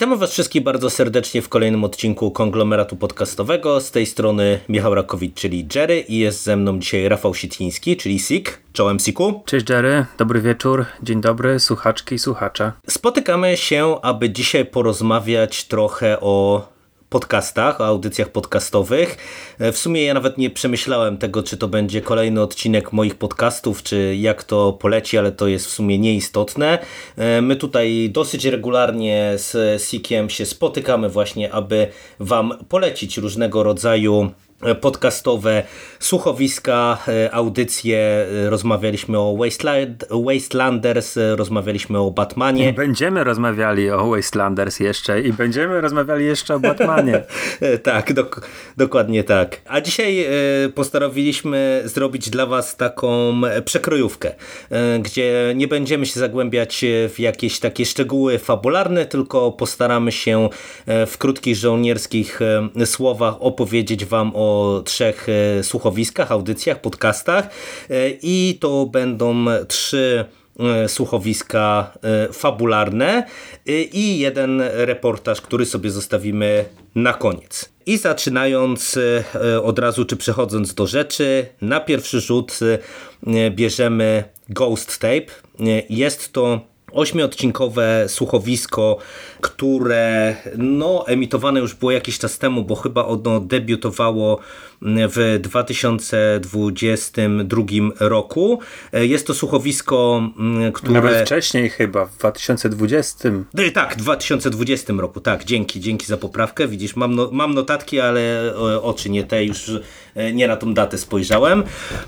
Witamy Was wszystkich bardzo serdecznie w kolejnym odcinku konglomeratu podcastowego. Z tej strony Michał Rakowicz, czyli Jerry i jest ze mną dzisiaj Rafał Sitwiński, czyli Sik. Czołem Siku. Cześć Jerry, dobry wieczór, dzień dobry, słuchaczki i słuchacze. Spotykamy się, aby dzisiaj porozmawiać trochę o podcastach, o audycjach podcastowych. W sumie ja nawet nie przemyślałem tego, czy to będzie kolejny odcinek moich podcastów, czy jak to poleci, ale to jest w sumie nieistotne. My tutaj dosyć regularnie z Sikiem się spotykamy właśnie, aby Wam polecić różnego rodzaju podcastowe słuchowiska, e, audycje, e, rozmawialiśmy o Wasteland, Wastelanders, e, rozmawialiśmy o Batmanie. Będziemy rozmawiali o Wastelanders jeszcze i będziemy rozmawiali jeszcze o Batmanie. tak, dok dokładnie tak. A dzisiaj postanowiliśmy zrobić dla Was taką przekrojówkę, gdzie nie będziemy się zagłębiać w jakieś takie szczegóły fabularne, tylko postaramy się w krótkich żołnierskich słowach opowiedzieć Wam o trzech e, słuchowiskach, audycjach, podcastach e, i to będą trzy e, słuchowiska fabularne i jeden reportaż, który sobie zostawimy na koniec. I zaczynając od razu, czy przechodząc do rzeczy, na pierwszy rzut bierzemy Ghost Tape. Jest to ośmiodcinkowe słuchowisko, które no, emitowane już było jakiś czas temu, bo chyba ono debiutowało w 2022 roku. Jest to słuchowisko, które... Nawet wcześniej chyba, w 2020. No tak, w 2020 roku, tak, dzięki, dzięki za poprawkę. Widzisz, mam, no, mam notatki, ale oczy nie te, już e, nie na tą datę spojrzałem.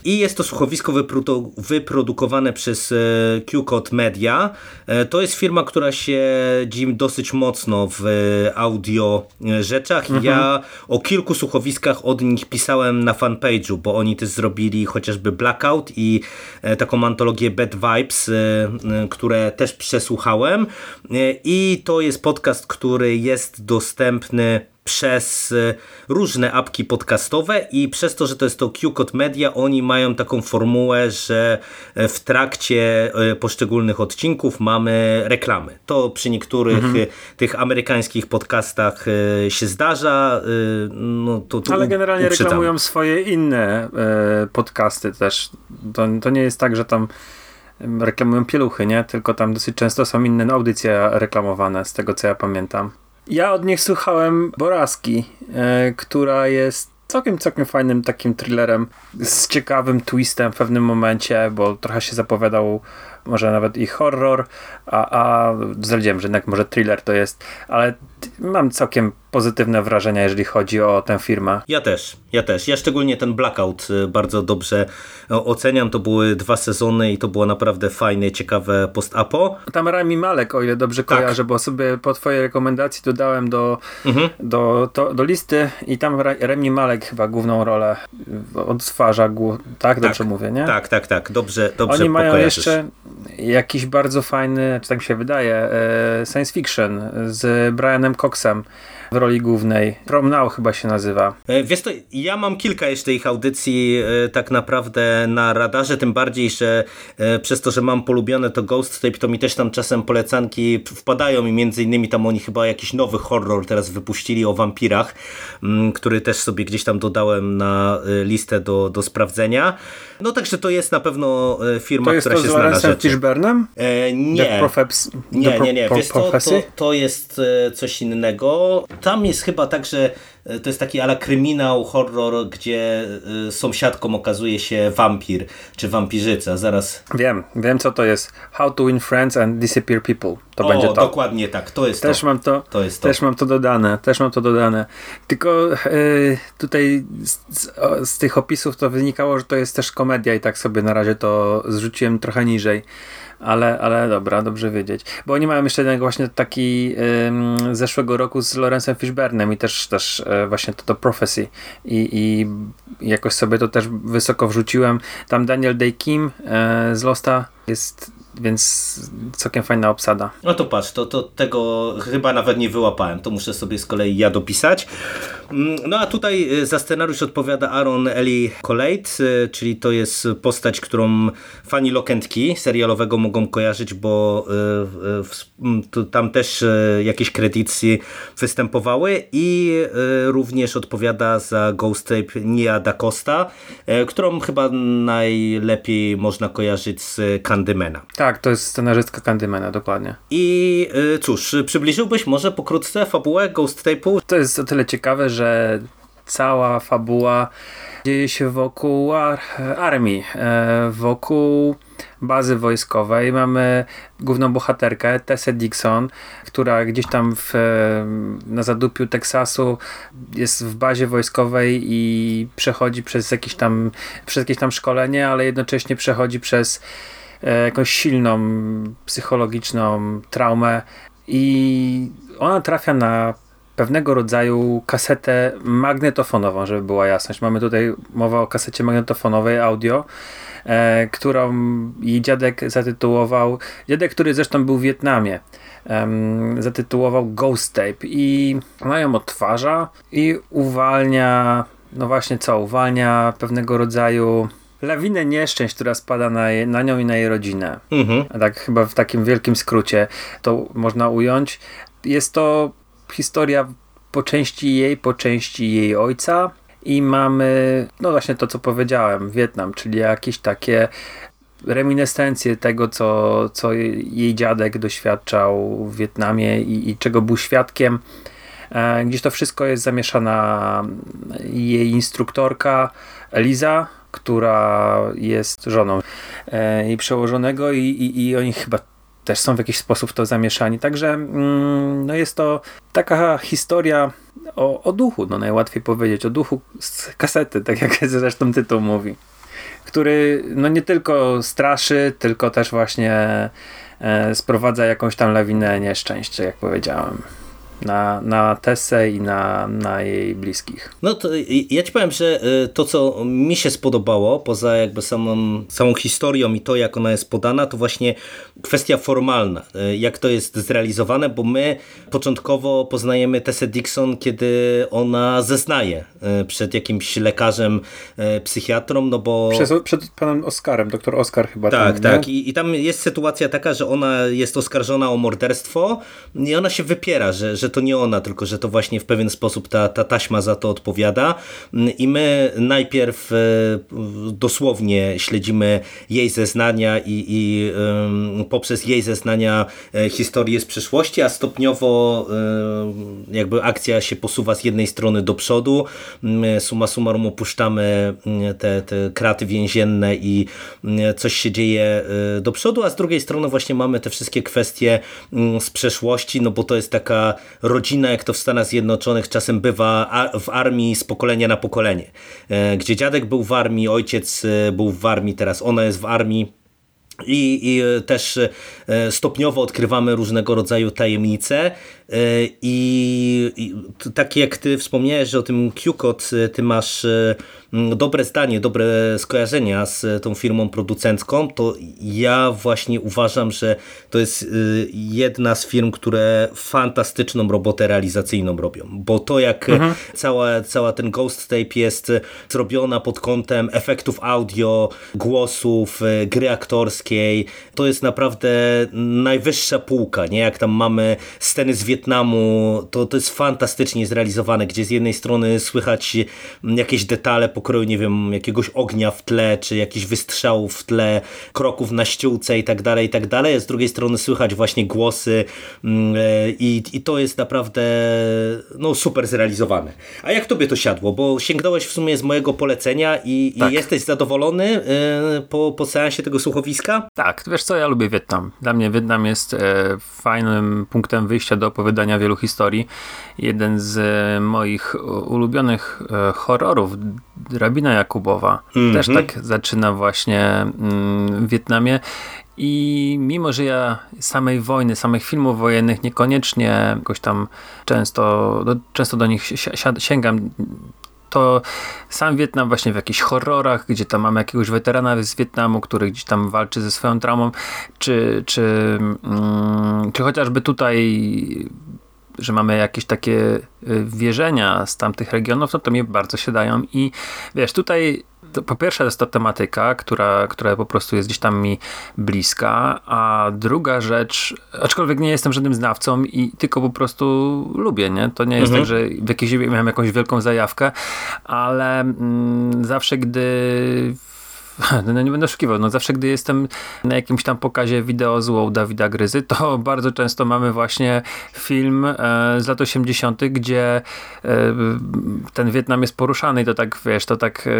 I jest to słuchowisko wyprodu wyprodukowane przez e, Q-Code Media. E, to jest firma, która się dzieje dosyć mocno w audio rzeczach. Mhm. Ja o kilku słuchowiskach od nich pisałem na fanpage'u, bo oni też zrobili chociażby Blackout i taką antologię Bad Vibes, które też przesłuchałem. I to jest podcast, który jest dostępny przez e, różne apki podcastowe i przez to, że to jest to Q-Code Media, oni mają taką formułę, że e, w trakcie e, poszczególnych odcinków mamy reklamy. To przy niektórych mhm. tych amerykańskich podcastach się zdarza. No, to, to Ale generalnie reklamują swoje inne podcasty też. To, to nie jest tak, że tam reklamują pieluchy, nie? Tylko tam dosyć często są inne audycje reklamowane, z tego co ja pamiętam. Ja od nich słuchałem Boraski, e, która jest całkiem, całkiem fajnym takim thrillerem z ciekawym twistem w pewnym momencie, bo trochę się zapowiadał może nawet i horror, a, a że jednak może thriller to jest, ale mam całkiem pozytywne wrażenia, jeżeli chodzi o tę firmę. Ja też, ja też. Ja szczególnie ten Blackout y, bardzo dobrze y, oceniam. To były dwa sezony i to było naprawdę fajne, ciekawe post-apo. Tam Rami Malek, o ile dobrze tak. kojarzę, bo sobie po twojej rekomendacji dodałem do, mhm. do, to, do listy i tam Rami Malek chyba główną rolę odtwarza, tak? Dobrze tak, mówię, nie? Tak, tak, tak. Dobrze, dobrze Oni mają jeszcze jakiś bardzo fajny, czy tak mi się wydaje, e, science fiction z Brianem Coxem w roli głównej. Prom Now chyba się nazywa. E, wiesz to, ja mam kilka jeszcze ich audycji e, tak naprawdę na radarze, tym bardziej, że przez to, że mam polubione to Ghost Tape, to mi też tam czasem polecanki wpadają i między innymi tam oni chyba jakiś nowy horror teraz wypuścili o wampirach, mm, który też sobie gdzieś tam dodałem na listę do, do sprawdzenia. No także to jest na pewno firma, która się zna na rzeczy. Fishburnem? E, nie. Profeps, nie, nie, nie. Wiesz co, to, to jest e, coś innego. Tam jest chyba tak, że e, to jest taki ala kryminał, horror, gdzie e, sąsiadką okazuje się wampir, czy wampirzyca. Zaraz... Wiem, wiem co to jest. How to win friends and disappear people. To o, będzie to. dokładnie tak. To jest też to. Mam to, to jest to. Też mam to dodane. Też mam to dodane. Tylko yy, tutaj z, z, z tych opisów to wynikało, że to jest też komedia i tak sobie na razie to zrzuciłem trochę niżej Ale, ale dobra, dobrze wiedzieć. Bo oni mają jeszcze jeden właśnie taki z zeszłego roku z Lorenzem Fishburnem i też, też e, właśnie to, to Prophecy. I, I jakoś sobie to też wysoko wrzuciłem. Tam Daniel Day Kim e, z Losta jest więc całkiem fajna obsada. No to patrz, to, to tego chyba nawet nie wyłapałem, to muszę sobie z kolei ja dopisać. Mm, no a tutaj y, za scenariusz odpowiada Aaron Eli Colate, y, czyli to jest postać, którą fani Lokentki serialowego mogą kojarzyć, bo y, tam też jakieś kredyty występowały i również odpowiada za Ghost Tape Nia Da Costa, którą chyba najlepiej można kojarzyć z Candymana. Tak, to jest scenarzystka Candymana, dokładnie. I cóż, przybliżyłbyś może pokrótce fabułę Ghost Tape'u? To jest o tyle ciekawe, że cała fabuła dzieje się wokół ar armii, e, wokół bazy wojskowej. Mamy główną bohaterkę, Tessę Dixon, która gdzieś tam w, na zadupiu Teksasu jest w bazie wojskowej i przechodzi przez jakieś tam, przez jakieś tam szkolenie, ale jednocześnie przechodzi przez e, jakąś silną psychologiczną traumę i ona trafia na pewnego rodzaju kasetę magnetofonową, żeby była jasność. Mamy tutaj mowę o kasecie magnetofonowej audio, e, którą jej dziadek zatytułował, dziadek, który zresztą był w Wietnamie, e, zatytułował Ghost Tape i ona ją odtwarza i uwalnia, no właśnie co, uwalnia pewnego rodzaju lawinę nieszczęść, która spada na, je, na nią i na jej rodzinę. Mhm. Tak chyba w takim wielkim skrócie to można ująć. Jest to historia po części jej, po części jej ojca i mamy, no właśnie to, co powiedziałem, Wietnam, czyli jakieś takie reminiscencje tego, co, co jej dziadek doświadczał w Wietnamie i, i czego był świadkiem. E, gdzieś to wszystko jest zamieszana jej instruktorka Eliza, która jest żoną jej przełożonego i, i, i oni chyba też są w jakiś sposób to zamieszani. Także mm, no jest to taka historia o, o duchu, no najłatwiej powiedzieć, o duchu z kasety, tak jak zresztą tytuł mówi. Który no nie tylko straszy, tylko też właśnie e, sprowadza jakąś tam lawinę nieszczęścia, jak powiedziałem na, na Tessę i na, na jej bliskich. No to ja ci powiem, że y, to co mi się spodobało, poza jakby samą, samą historią i to jak ona jest podana, to właśnie kwestia formalna, y, jak to jest zrealizowane, bo my początkowo poznajemy Tessę Dixon, kiedy ona zeznaje y, przed jakimś lekarzem, psychiatrą, no bo... Przed, przed panem Oskarem, doktor Oskar chyba. Tak, tam, tak. I, I tam jest sytuacja taka, że ona jest oskarżona o morderstwo i ona się wypiera, że, że to nie ona, tylko że to właśnie w pewien sposób ta, ta taśma za to odpowiada. I my najpierw e, dosłownie śledzimy jej zeznania i, i poprzez jej zeznania e, historię z przeszłości, a stopniowo e, jakby akcja się posuwa z jednej strony do przodu. Suma summarum opuszczamy te, te kraty więzienne i coś się dzieje do przodu, a z drugiej strony właśnie mamy te wszystkie kwestie z przeszłości, no bo to jest taka rodzina, jak to w Stanach Zjednoczonych czasem bywa w armii z pokolenia na pokolenie. E, gdzie dziadek był w armii, ojciec e, był w armii, teraz ona jest w armii. I, I, też e, stopniowo odkrywamy różnego rodzaju tajemnice i, i tak jak ty wspomniałeś, o tym QCOD ty masz dobre zdanie, dobre skojarzenia z tą firmą producencką, to ja właśnie uważam, że to jest jedna z firm, które fantastyczną robotę realizacyjną robią, bo to jak mhm. cała, cała ten Ghost Tape jest zrobiona pod kątem efektów audio, głosów, gry to jest naprawdę najwyższa półka, nie? Jak tam mamy sceny z Wietnamu, to, to jest fantastycznie zrealizowane, gdzie z jednej strony słychać jakieś detale po pokroju, nie wiem, jakiegoś ognia w tle, czy jakichś wystrzałów w tle, kroków na ściółce i tak dalej, i tak dalej. Z drugiej strony słychać właśnie głosy mm, e, i, i to jest naprawdę no, super zrealizowane. A jak tobie to siadło? Bo sięgnąłeś w sumie z mojego polecenia i, tak. i jesteś zadowolony e, po, po seansie tego słuchowiska? Tak, wiesz co, ja lubię Wietnam. Dla mnie Wietnam jest e, fajnym punktem wyjścia do opowiadania wielu historii. Jeden z moich ulubionych horrorów Rabina Jakubowa. Mm -hmm. Też tak zaczyna właśnie mm, w Wietnamie I mimo, że ja samej wojny, samych filmów wojennych niekoniecznie jakoś tam często, do, często do nich sięgam, to sam Wietnam właśnie w jakichś horrorach, gdzie tam mamy jakiegoś weterana z Wietnamu, który gdzieś tam walczy ze swoją traumą, czy, czy, mm, czy chociażby tutaj że mamy jakieś takie y, wierzenia z tamtych regionów, no to mnie bardzo się dają i wiesz, tutaj po pierwsze jest to tematyka, która, która po prostu jest gdzieś tam mi bliska, a druga rzecz, aczkolwiek nie jestem żadnym znawcą i tylko po prostu lubię, nie? To nie jest mhm. tak, że w jakiejś miałem jakąś wielką zajawkę, ale mm, zawsze gdy no nie będę oszukiwał, no zawsze gdy jestem na jakimś tam pokazie wideo z Dawida Gryzy, to bardzo często mamy właśnie film e, z lat 80., gdzie e, ten Wietnam jest poruszany i to tak, wiesz, to tak e,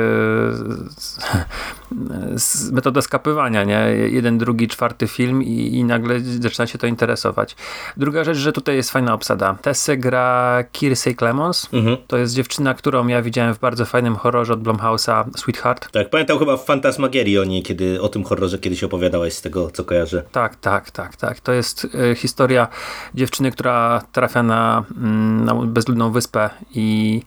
metoda skapywania, nie? Jeden, drugi, czwarty film i, i nagle zaczyna się to interesować. Druga rzecz, że tutaj jest fajna obsada. Tessę gra Kirsey Clemons. Mhm. To jest dziewczyna, którą ja widziałem w bardzo fajnym horrorze od Blumhouse'a Sweetheart. Tak, pamiętam chyba w Fantasmagierii o niej, kiedy o tym horrorze kiedyś opowiadałaś z tego, co kojarzę. Tak, tak, tak, tak. To jest y, historia dziewczyny, która trafia na, mm, na bezludną wyspę i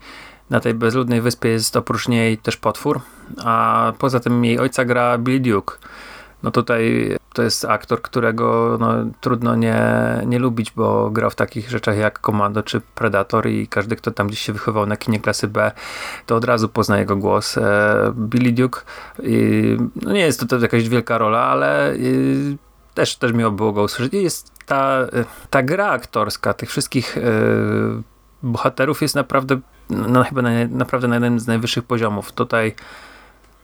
na tej bezludnej wyspie jest oprócz niej też potwór, a poza tym jej ojca gra Billy Duke. No tutaj to jest aktor, którego no, trudno nie, nie lubić, bo grał w takich rzeczach jak Komando czy Predator i każdy, kto tam gdzieś się wychował na kinie klasy B, to od razu pozna jego głos. E, Billy Duke, no nie jest to, jakaś wielka rola, ale też, też miło było go usłyszeć. Jest ta, ta gra aktorska tych wszystkich e, bohaterów jest naprawdę no, chyba na, naprawdę na jednym z najwyższych poziomów. Tutaj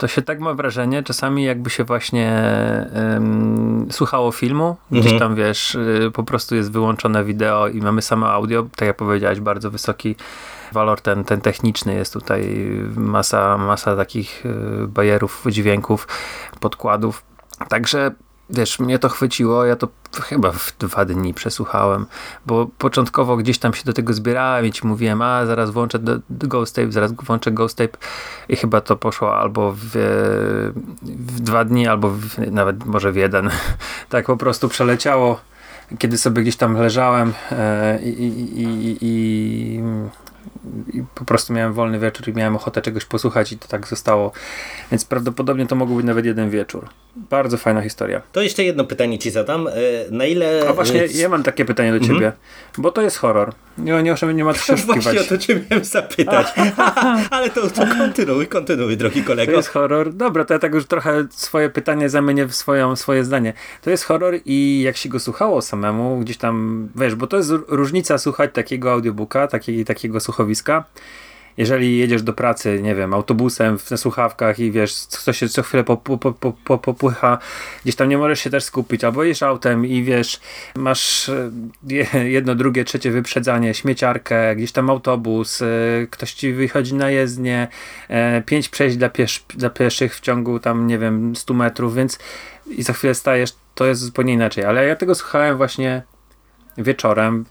to się tak ma wrażenie, czasami jakby się właśnie um, słuchało filmu, gdzieś mhm. tam wiesz, y, po prostu jest wyłączone wideo i mamy samo audio, tak jak powiedziałeś, bardzo wysoki walor ten, ten techniczny jest tutaj, masa, masa takich y, bajerów, dźwięków, podkładów. Także wiesz, mnie to chwyciło, ja to chyba w dwa dni przesłuchałem, bo początkowo gdzieś tam się do tego zbierałem i ci mówiłem, a zaraz włączę do, do Ghost Tape, zaraz włączę Ghost Tape i chyba to poszło albo w, w dwa dni, albo w, nawet może w jeden. tak po prostu przeleciało, kiedy sobie gdzieś tam leżałem e, i, i, i, i i po prostu miałem wolny wieczór i miałem ochotę czegoś posłuchać i to tak zostało. Więc prawdopodobnie to mogło być nawet jeden wieczór. Bardzo fajna historia. To jeszcze jedno pytanie ci zadam. E, na ile... A właśnie, ja mam takie pytanie do ciebie, mm -hmm. bo to jest horror. Nie, nie, nie ma co się Właśnie o to cię miałem zapytać. Ale to, to kontynuuj, kontynuuj, drogi kolego. To jest horror. Dobra, to ja tak już trochę swoje pytanie zamienię w swoją, swoje zdanie. To jest horror i jak się go słuchało samemu, gdzieś tam, wiesz, bo to jest różnica słuchać takiego audiobooka, takiego, takiego słuchowiska, jeżeli jedziesz do pracy, nie wiem, autobusem, na słuchawkach i wiesz, coś się co chwilę popłycha, po, po, po, gdzieś tam nie możesz się też skupić, albo jedziesz autem i wiesz, masz e, jedno, drugie, trzecie wyprzedzanie, śmieciarkę, gdzieś tam autobus, e, ktoś ci wychodzi na jezdnię, e, pięć przejść dla, piesz, dla pieszych w ciągu tam, nie wiem, 100 metrów, więc i za chwilę stajesz, to jest zupełnie inaczej, ale ja tego słuchałem właśnie wieczorem,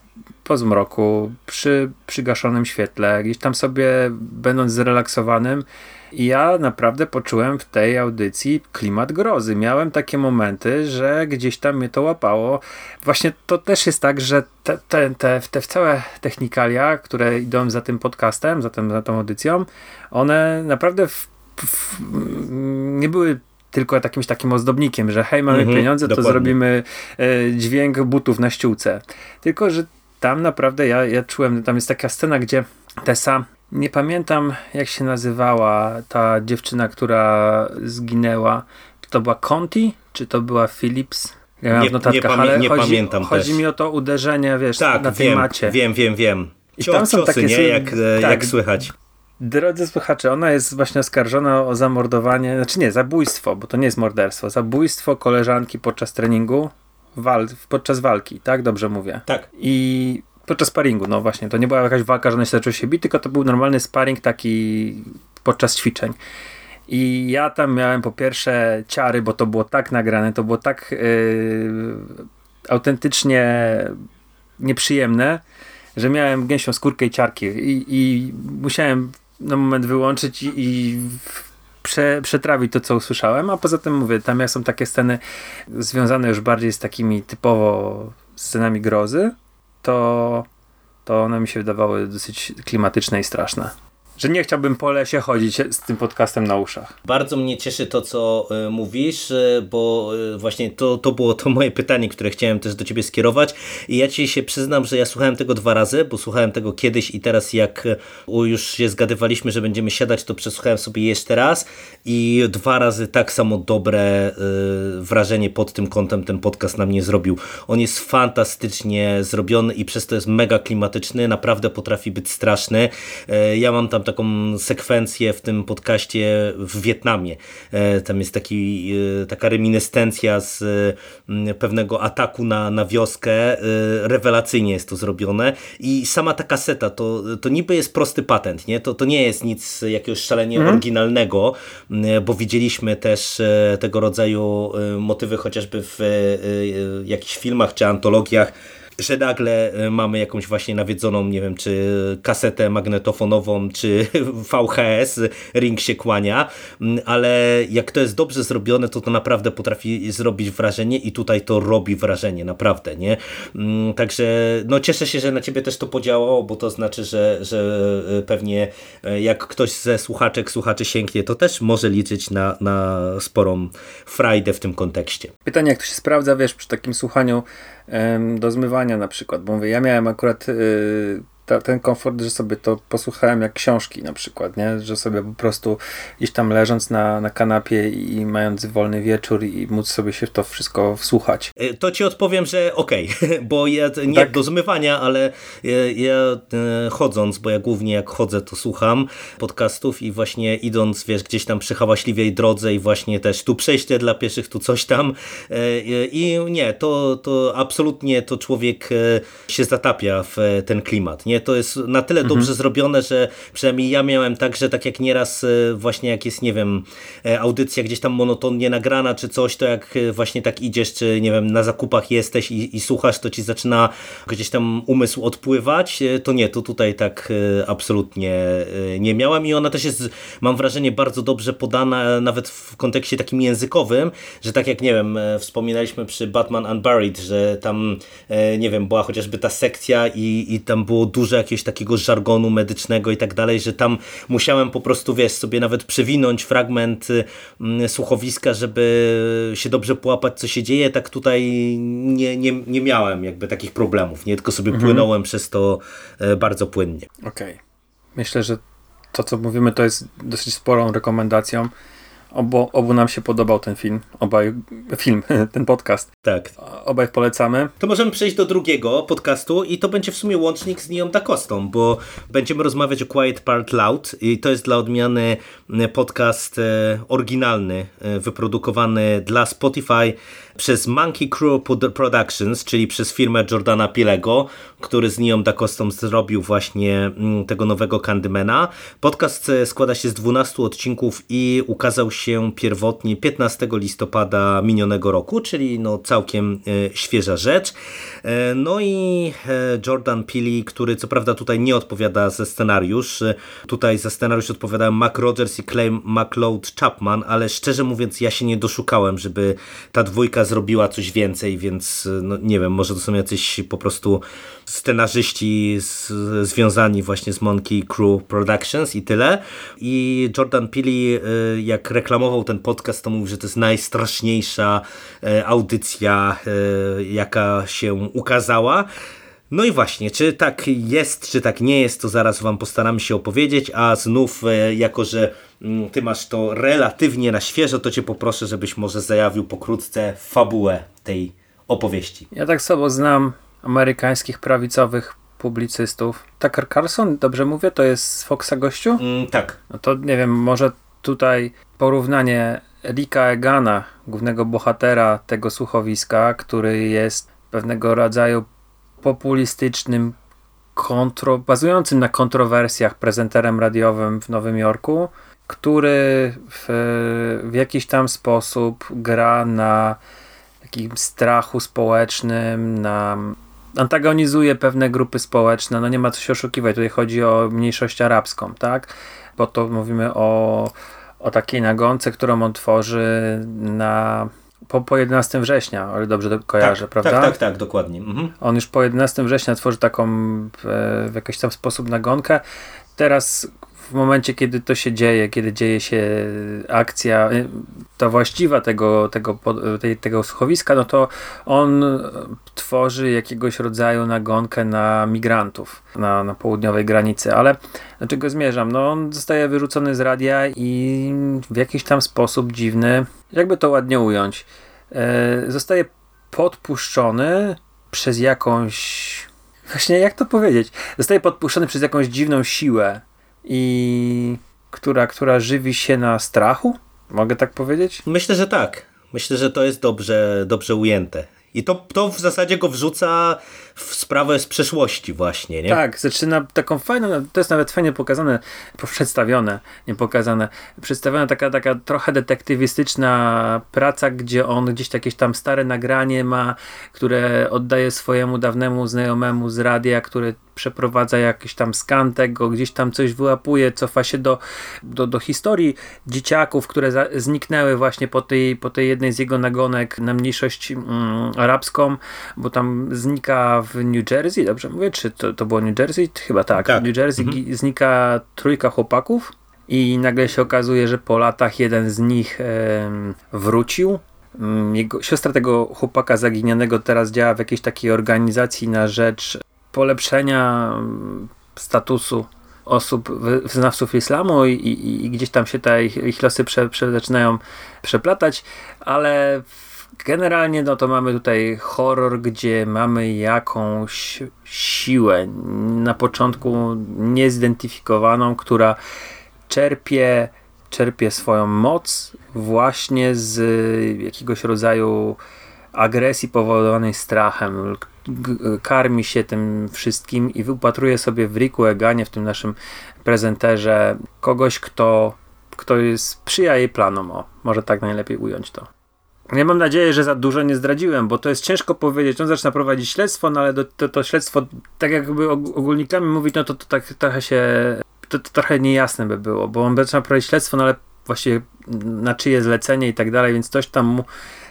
po zmroku, przy przygaszonym świetle, gdzieś tam sobie będąc zrelaksowanym i ja naprawdę poczułem w tej audycji klimat grozy. Miałem takie momenty, że gdzieś tam mnie to łapało. Właśnie to też jest tak, że te, te, te, te całe technikalia, które idą za tym podcastem, za, tym, za tą audycją, one naprawdę w, w, nie były tylko jakimś takim ozdobnikiem, że hej, mamy mhm, pieniądze, to zrobimy e, dźwięk butów na ściółce. Tylko, że tam naprawdę ja, ja czułem, tam jest taka scena, gdzie Tessa, nie pamiętam jak się nazywała ta dziewczyna, która zginęła. Czy to była Conti, czy to była Phillips? Ja nie, w notatkach, nie, ale nie chodzi, pamiętam chodzi też. mi o to uderzenie, wiesz, tak, na wiem, macie. wiem, wiem, wiem. I tam są ciosy, takie nie? Jak, e, tak, jak słychać. Drodzy słuchacze, ona jest właśnie oskarżona o zamordowanie, znaczy nie, zabójstwo, bo to nie jest morderstwo, zabójstwo koleżanki podczas treningu, wal, podczas walki, tak? Dobrze mówię. Tak. I podczas sparingu, no właśnie, to nie była jakaś walka, że ona się zaczął się bić, tylko to był normalny sparring taki podczas ćwiczeń. I ja tam miałem po pierwsze ciary, bo to było tak nagrane, to było tak yy, autentycznie nieprzyjemne, że miałem gęsią skórkę i ciarki i, i musiałem na moment wyłączyć i, i prze, przetrawić to, co usłyszałem, a poza tym mówię, tam są takie sceny związane już bardziej z takimi typowo scenami grozy, to, to one mi się wydawały dosyć klimatyczne i straszne że nie chciałbym po lesie chodzić z tym podcastem na uszach. Bardzo mnie cieszy to, co y, mówisz, y, bo y, właśnie to, to było to moje pytanie, które chciałem też do ciebie skierować i ja ci się przyznam, że ja słuchałem tego dwa razy, bo słuchałem tego kiedyś i teraz jak już się zgadywaliśmy, że będziemy siadać, to przesłuchałem sobie jeszcze raz i dwa razy tak samo dobre wrażenie pod tym kątem ten podcast na mnie zrobił. On jest fantastycznie zrobiony i przez to jest mega klimatyczny, naprawdę potrafi być straszny. Ja mam tam taką sekwencję w tym podcaście w Wietnamie. E, tam jest taki, e, taka reminiscencja z pewnego ataku na, na wioskę. E, rewelacyjnie jest to zrobione i sama ta kaseta to, to niby jest prosty patent, nie? To, to nie jest nic jakiegoś szalenie mhm. oryginalnego, bo widzieliśmy też tego rodzaju motywy chociażby w jakichś filmach czy antologiach że nagle e, mamy jakąś właśnie nawiedzoną, nie wiem, czy kasetę magnetofonową, czy VHS, ring się kłania, mm, ale jak to jest dobrze zrobione, to to naprawdę potrafi zrobić wrażenie i tutaj to robi wrażenie, naprawdę, nie? Mm, także no cieszę się, że na ciebie też to podziałało, bo to znaczy, że, że e, pewnie e, jak ktoś ze słuchaczek, słuchaczy sięgnie, to też może liczyć na, na sporą frajdę w tym kontekście. Pytanie, jak to się sprawdza, wiesz, przy takim słuchaniu do zmywania na przykład, bo mówię, ja miałem akurat y, ta, ten komfort, że sobie to posłuchałem jak książki na przykład, nie? że sobie po prostu iść tam leżąc na, na kanapie i mając wolny wieczór i móc sobie się w to wszystko wsłuchać. E, to ci odpowiem, że okej, okay, bo ja nie tak? do zmywania, ale ja, ja, e, chodząc, bo ja głównie jak chodzę to słucham podcastów i właśnie idąc, wiesz, gdzieś tam przy hałaśliwej drodze i właśnie też tu przejście dla pieszych, tu coś tam e, i nie, to, to absolutnie to człowiek się zatapia w ten klimat, nie? To jest na tyle mhm. dobrze zrobione, że przynajmniej ja miałem tak, że tak jak nieraz e, właśnie jak jest, nie wiem, e, audycja gdzieś tam monotonnie nagrana czy coś, to jak e, właśnie tak idziesz, czy nie wiem, na zakupach jesteś i, i słuchasz, to ci zaczyna gdzieś tam umysł odpływać, to nie, to tutaj tak absolutnie nie miałem i ona też jest, mam wrażenie, bardzo dobrze podana nawet w kontekście takim językowym, że tak jak, nie wiem, wspominaliśmy przy Batman Unburied, że tam, nie wiem, była chociażby ta sekcja i, i tam było dużo dużo jakiegoś takiego żargonu medycznego i tak dalej, że tam musiałem po prostu, wiesz, sobie nawet przewinąć fragment y, mm, słuchowiska, żeby się dobrze połapać, co się dzieje, tak tutaj nie, nie, nie miałem jakby takich problemów, nie tylko sobie mhm. płynąłem przez to e, bardzo płynnie. Okej. Okay. Myślę, że to, co mówimy, to jest dosyć sporą rekomendacją. Obu, obu nam się podobał ten film, obaj film, ten podcast. Tak. Obaj polecamy. To możemy przejść do drugiego podcastu i to będzie w sumie łącznik z Nią Dakostą, bo będziemy rozmawiać o Quiet Part Loud i to jest dla odmiany podcast e, oryginalny, e, wyprodukowany dla Spotify przez Monkey Crew Productions, czyli przez firmę Jordana Pilego, który z Nią Dakostą zrobił właśnie mm, tego nowego Candymana. Podcast e, składa się z 12 odcinków i ukazał się pierwotnie 15 listopada minionego roku, czyli no całkiem e, świeża rzecz. E, no i Jordan Peele, który co prawda tutaj nie odpowiada za scenariusz, tutaj za scenariusz odpowiadają Mac Rogers i Clay McLeod Chapman, ale szczerze mówiąc ja się nie doszukałem, żeby ta dwójka zrobiła coś więcej, więc no, nie wiem, może to są jacyś po prostu scenarzyści z, związani właśnie z Monkey Crew Productions i tyle. I Jordan Peele y, jak reklamował ten podcast, to mówił, że to jest najstraszniejsza y, audycja, y, jaka się ukazała. No i właśnie, czy tak jest, czy tak nie jest, to zaraz Wam postaramy się opowiedzieć, a znów, jako że Ty masz to relatywnie na świeżo, to Cię poproszę, żebyś może zajawił pokrótce fabułę tej opowieści. Ja tak sobie znam amerykańskich prawicowych publicystów. Tucker Carlson, dobrze mówię, to jest z Foxa gościu? Mm, tak. No to nie wiem, może tutaj porównanie Rika Egana, głównego bohatera tego słuchowiska, który jest pewnego rodzaju populistycznym, kontro, bazującym na kontrowersjach prezenterem radiowym w Nowym Jorku, który w, w jakiś tam sposób gra na takim strachu społecznym, na antagonizuje pewne grupy społeczne, no nie ma co się oszukiwać, tutaj chodzi o mniejszość arabską, tak? Bo to mówimy o, o takiej nagonce, którą on tworzy na po, po 11 września, ale dobrze to kojarzę, tak, prawda? Tak, tak, tak, dokładnie. Mhm. On już po 11 września tworzy taką w, w jakiś tam sposób nagonkę. Teraz w momencie, kiedy to się dzieje, kiedy dzieje się akcja, y, ta właściwa tego, tego, tej, tego słuchowiska, no to on tworzy jakiegoś rodzaju nagonkę na migrantów na, na południowej granicy. Ale do czego zmierzam? No on zostaje wyrzucony z radia i w jakiś tam sposób dziwny, jakby to ładnie ująć, e, zostaje podpuszczony przez jakąś właśnie jak to powiedzieć? Zostaje podpuszczony przez jakąś dziwną siłę i która, która żywi się na strachu? Mogę tak powiedzieć? Myślę, że tak. Myślę, że to jest dobrze, dobrze ujęte. I to, to w zasadzie go wrzuca w sprawę z przeszłości właśnie, nie? Tak, zaczyna taką fajną, to jest nawet fajnie pokazane, przedstawione, nie pokazane, przedstawiona taka, taka trochę detektywistyczna praca, gdzie on gdzieś jakieś tam stare nagranie ma, które oddaje swojemu dawnemu znajomemu z radia, który przeprowadza jakiś tam skan tego, gdzieś tam coś wyłapuje, cofa się do, do, do historii dzieciaków, które za, zniknęły właśnie po tej, po tej jednej z jego nagonek na mniejszość mm, arabską, bo tam znika w New Jersey, dobrze mówię? Czy to, to było New Jersey? Chyba tak. tak. W New Jersey mhm. znika trójka chłopaków i nagle się okazuje, że po latach jeden z nich e, wrócił. Mm, jego, siostra tego chłopaka zaginionego teraz działa w jakiejś takiej organizacji na rzecz polepszenia mm, statusu osób wyznawców islamu i, i, i, gdzieś tam się te ich, ich losy prze, prze, zaczynają przeplatać, ale generalnie no to mamy tutaj horror, gdzie mamy jakąś siłę na początku niezidentyfikowaną, która czerpie, czerpie swoją moc właśnie z jakiegoś rodzaju agresji powodowanej strachem, karmi się tym wszystkim i wypatruje sobie w Riku Eganie, w tym naszym prezenterze, kogoś, kto, kto jest, sprzyja jej planom. O, może tak najlepiej ująć to. Ja mam nadzieję, że za dużo nie zdradziłem, bo to jest ciężko powiedzieć. On zaczyna prowadzić śledztwo, no ale do, to, to śledztwo, tak jakby ogólnikami mówić, no to, to tak trochę się, to, to trochę niejasne by było, bo on zaczyna prowadzić śledztwo, no ale właściwie na czyje zlecenie i tak dalej, więc coś tam mu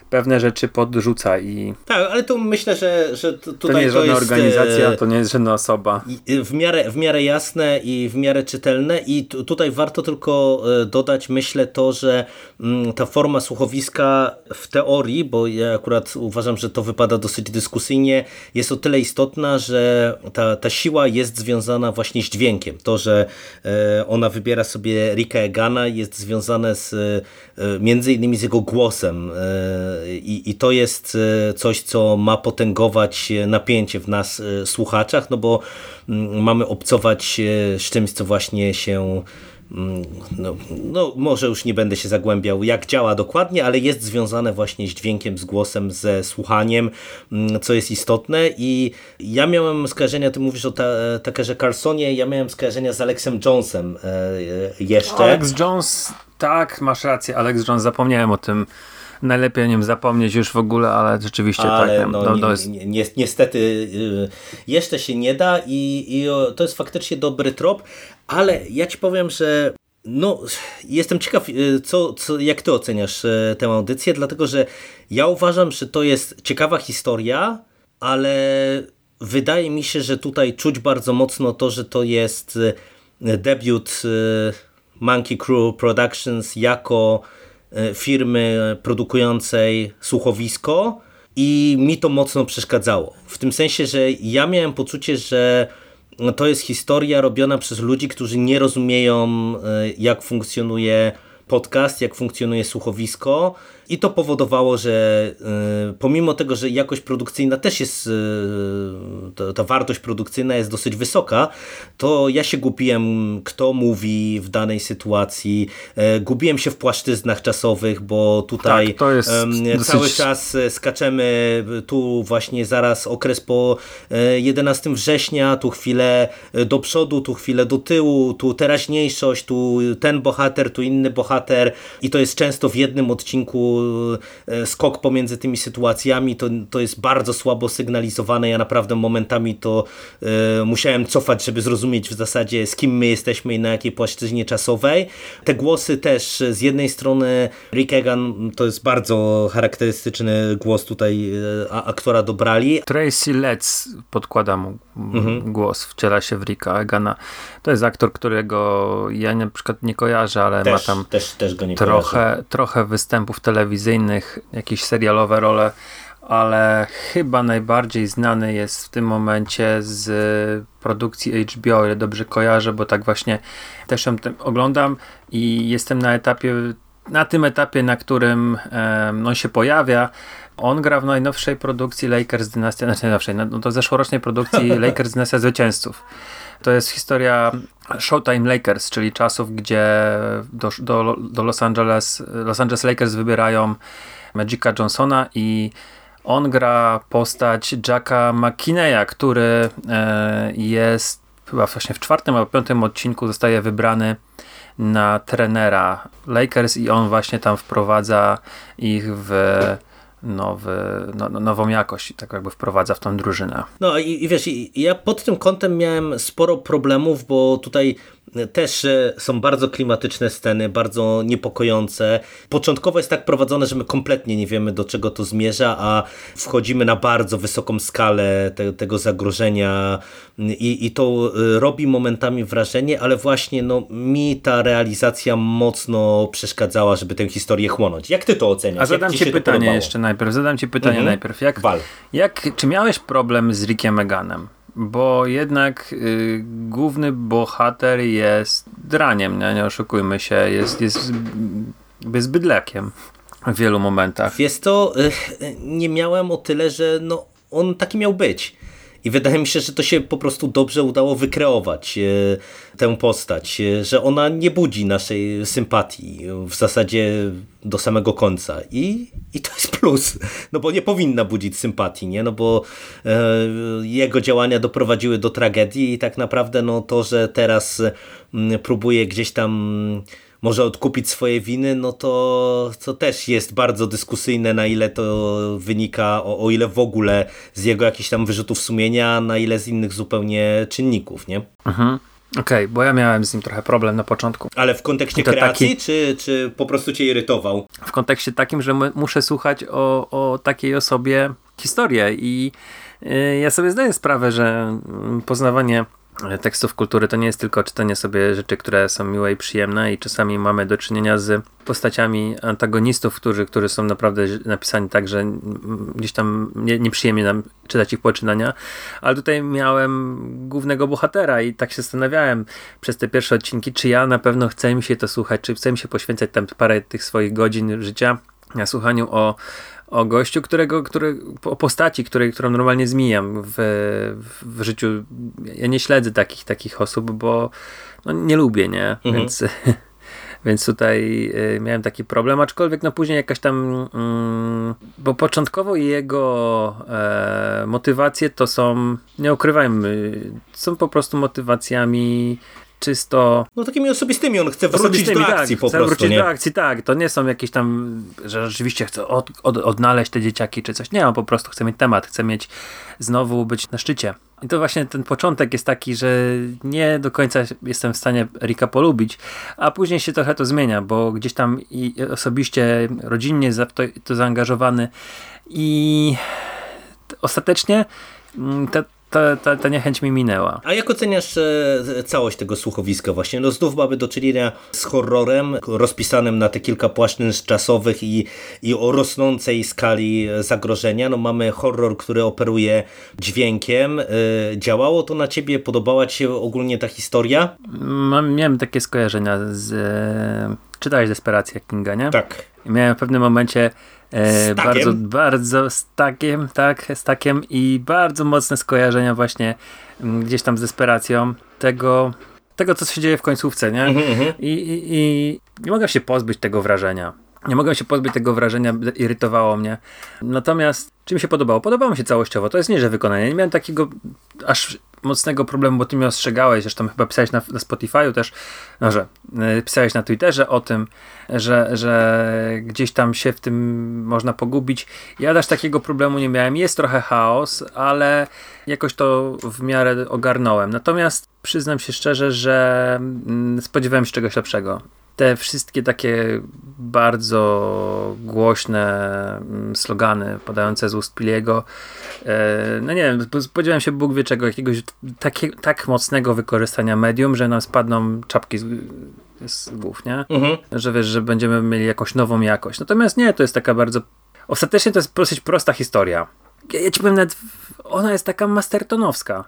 pewne rzeczy podrzuca i... Tak, ale to myślę, że, że tutaj to nie jest żadna jest, organizacja, e, to nie jest żadna osoba. W miarę, w miarę jasne i w miarę czytelne i tutaj warto tylko e, dodać, myślę to, że mm, ta forma słuchowiska w teorii, bo ja akurat uważam, że to wypada dosyć dyskusyjnie, jest o tyle istotna, że ta, ta siła jest związana właśnie z dźwiękiem. To, że e, ona wybiera sobie Rika Egana jest związane z między innymi z jego głosem i, I to jest e, coś, co ma potęgować napięcie w nas, e, słuchaczach, no bo mm, mamy obcować e, z czymś, co właśnie się mm, no, no, może już nie będę się zagłębiał, jak działa dokładnie, ale jest związane właśnie z dźwiękiem, z głosem, ze słuchaniem, mm, co jest istotne i ja miałem skojarzenia, ty mówisz o ta, Takerze Carlsonie, ja miałem skojarzenia z Alexem Jonesem jeszcze. Alex Jones, tak, masz rację, Alex Jones, zapomniałem o tym najlepiej o nim zapomnieć już w ogóle, ale rzeczywiście ale tak. No, no, no, ni, niestety y, jeszcze się nie da i, i to jest faktycznie dobry trop, ale ja ci powiem, że no, jestem ciekaw, y, co, co, jak ty oceniasz y, tę audycję, dlatego że ja uważam, że to jest ciekawa historia, ale wydaje mi się, że tutaj czuć bardzo mocno to, że to jest debiut Monkey Crew Productions jako firmy produkującej słuchowisko i mi to mocno przeszkadzało. W tym sensie, że ja miałem poczucie, że to jest historia robiona przez ludzi, którzy nie rozumieją e, jak funkcjonuje podcast, jak funkcjonuje słuchowisko i to powodowało, że y, pomimo tego, że jakość produkcyjna też jest, y, ta wartość produkcyjna jest dosyć wysoka, to ja się gubiłem, kto mówi w danej sytuacji. Y, gubiłem się w płaszczyznach czasowych, bo tutaj tak, jest dosyć... cały czas skaczemy, tu właśnie zaraz okres po 11 września, tu chwilę do przodu, tu chwilę do tyłu, tu teraźniejszość, tu ten bohater, tu inny bohater i to jest często w jednym odcinku e, skok pomiędzy tymi sytuacjami, to, to jest bardzo słabo sygnalizowane. Ja naprawdę momentami to e, musiałem cofać, żeby zrozumieć w zasadzie z kim my jesteśmy i na jakiej płaszczyźnie czasowej. Te głosy też z jednej strony Rick Egan to jest bardzo charakterystyczny głos tutaj e, aktora dobrali. Tracy Letts podkłada mu mhm. głos, wciela się w Ricka Egana. To jest aktor, którego ja na przykład nie kojarzę, ale też, ma tam też, też trochę, trochę występów telewizyjnych, jakieś serialowe role, ale chyba najbardziej znany jest w tym momencie z produkcji HBO, ile dobrze kojarzę, bo tak właśnie też ją oglądam i jestem na etapie, na tym etapie, na którym um, on się pojawia, on gra w najnowszej produkcji Lakers Dynastia, znaczy najnowszej, no, no to zeszłorocznej produkcji Lakers Dynastia Zwycięzców. To jest historia Showtime Lakers, czyli czasów, gdzie do, do, do Los Angeles Los Angeles Lakers wybierają Magica Johnsona i on gra postać Jacka McKinneya, który e, jest chyba właśnie w czwartym albo piątym odcinku zostaje wybrany na trenera Lakers i on właśnie tam wprowadza ich w nowy, no, no, nową jakość i tak jakby wprowadza w tą drużynę. No i, i wiesz, ja pod tym kątem miałem sporo problemów, bo tutaj też są bardzo klimatyczne sceny, bardzo niepokojące. Początkowo jest tak prowadzone, że my kompletnie nie wiemy do czego to zmierza, a wchodzimy na bardzo wysoką skalę te, tego zagrożenia i, i to y, robi momentami wrażenie, ale właśnie no, mi ta realizacja mocno przeszkadzała, żeby tę historię chłonąć. Jak ty to oceniasz? A zadam ci pytanie jeszcze najpierw. Zadam ci pytanie mhm. najpierw. Jak, jak, czy miałeś problem z Rickiem Meganem? Bo jednak y, główny bohater jest draniem, nie, nie oszukujmy się, jest, jest bezbydlekiem w wielu momentach. Jest to, y, nie miałem o tyle, że no, on taki miał być. I wydaje mi się, że to się po prostu dobrze udało wykreować e, tę postać, e, że ona nie budzi naszej sympatii w zasadzie do samego końca. I, i to jest plus, no bo nie powinna budzić sympatii, nie? No bo e, jego działania doprowadziły do tragedii i tak naprawdę no to, że teraz próbuje gdzieś tam może odkupić swoje winy, no to, to też jest bardzo dyskusyjne, na ile to wynika, o, o ile w ogóle z jego jakichś tam wyrzutów sumienia, na ile z innych zupełnie czynników, nie? Mhm. Okej, okay, bo ja miałem z nim trochę problem na początku. Ale w kontekście kreacji, taki... czy, czy po prostu cię irytował? W kontekście takim, że muszę słuchać o, o takiej osobie historię i y, ja sobie zdaję sprawę, że mm, poznawanie tekstów kultury to nie jest tylko czytanie sobie rzeczy, które są miłe i przyjemne i czasami mamy do czynienia z postaciami antagonistów, którzy, którzy są naprawdę napisani tak, że gdzieś tam nie, nieprzyjemnie nam czytać ich poczynania, ale tutaj miałem głównego bohatera i tak się zastanawiałem przez te pierwsze odcinki, czy ja na pewno chcę mi się to słuchać, czy chcę mi się poświęcać tam parę tych swoich godzin życia na słuchaniu o o gościu, którego, który, o postaci, której, którą normalnie zmijam w, w życiu. Ja nie śledzę takich, takich osób, bo no, nie lubię, nie? Mhm. Więc, więc tutaj y, miałem taki problem, aczkolwiek no później jakaś tam, mm, bo początkowo jego e, motywacje to są, nie ukrywajmy, są po prostu motywacjami czysto... No takimi osobistymi, on chce wrócić do tak, akcji tak, po chce prostu, wrócić nie? do akcji, tak. To nie są jakieś tam, że rzeczywiście chce od, od, odnaleźć te dzieciaki czy coś. Nie, on po prostu chce mieć temat, chce mieć znowu być na szczycie. I to właśnie ten początek jest taki, że nie do końca jestem w stanie Rika polubić, a później się trochę to zmienia, bo gdzieś tam i osobiście, rodzinnie to, to zaangażowany i ostatecznie mm, ta, ta, ta, ta niechęć mi minęła. A jak oceniasz e, całość tego słuchowiska właśnie? No znów mamy do czynienia z horrorem rozpisanym na te kilka płaszczyzn czasowych i, i o rosnącej skali zagrożenia. No mamy horror, który operuje dźwiękiem. E, działało to na ciebie? Podobała ci się ogólnie ta historia? Mam, miałem takie skojarzenia z... E, czytałeś Desperację Kinga, nie? Tak. I miałem w pewnym momencie E, bardzo, bardzo z takiem, tak, z takiem i bardzo mocne skojarzenia właśnie m, mm, gdzieś tam z desperacją tego, tego co się dzieje w końcówce, nie? Mm -hmm. I, i, I nie mogę się pozbyć tego wrażenia. Nie mogę się pozbyć tego wrażenia, irytowało mnie. Natomiast czym się podobało? Podobało mi się całościowo. To jest nie, że wykonanie. Nie miałem takiego aż mocnego problemu, bo ty mnie ostrzegałeś, zresztą chyba pisałeś na, na Spotify'u też, no, że y, pisałeś na Twitterze o tym, że, że gdzieś tam się w tym można pogubić. Ja też takiego problemu nie miałem. Jest trochę chaos, ale jakoś to w miarę ogarnąłem. Natomiast przyznam się szczerze, że mm, spodziewałem się czegoś lepszego te wszystkie takie bardzo głośne mm, slogany podające z ust Piliego, e, no nie wiem, spodziewałem się Bóg wie czego, jakiegoś takie, tak mocnego wykorzystania medium, że nam spadną czapki z, z głów, nie? Mhm. Że wiesz, że będziemy mieli jakąś nową jakość. Natomiast nie, to jest taka bardzo ostatecznie to jest dosyć prosta historia. Ja, ja ci powiem nawet, ona jest taka mastertonowska.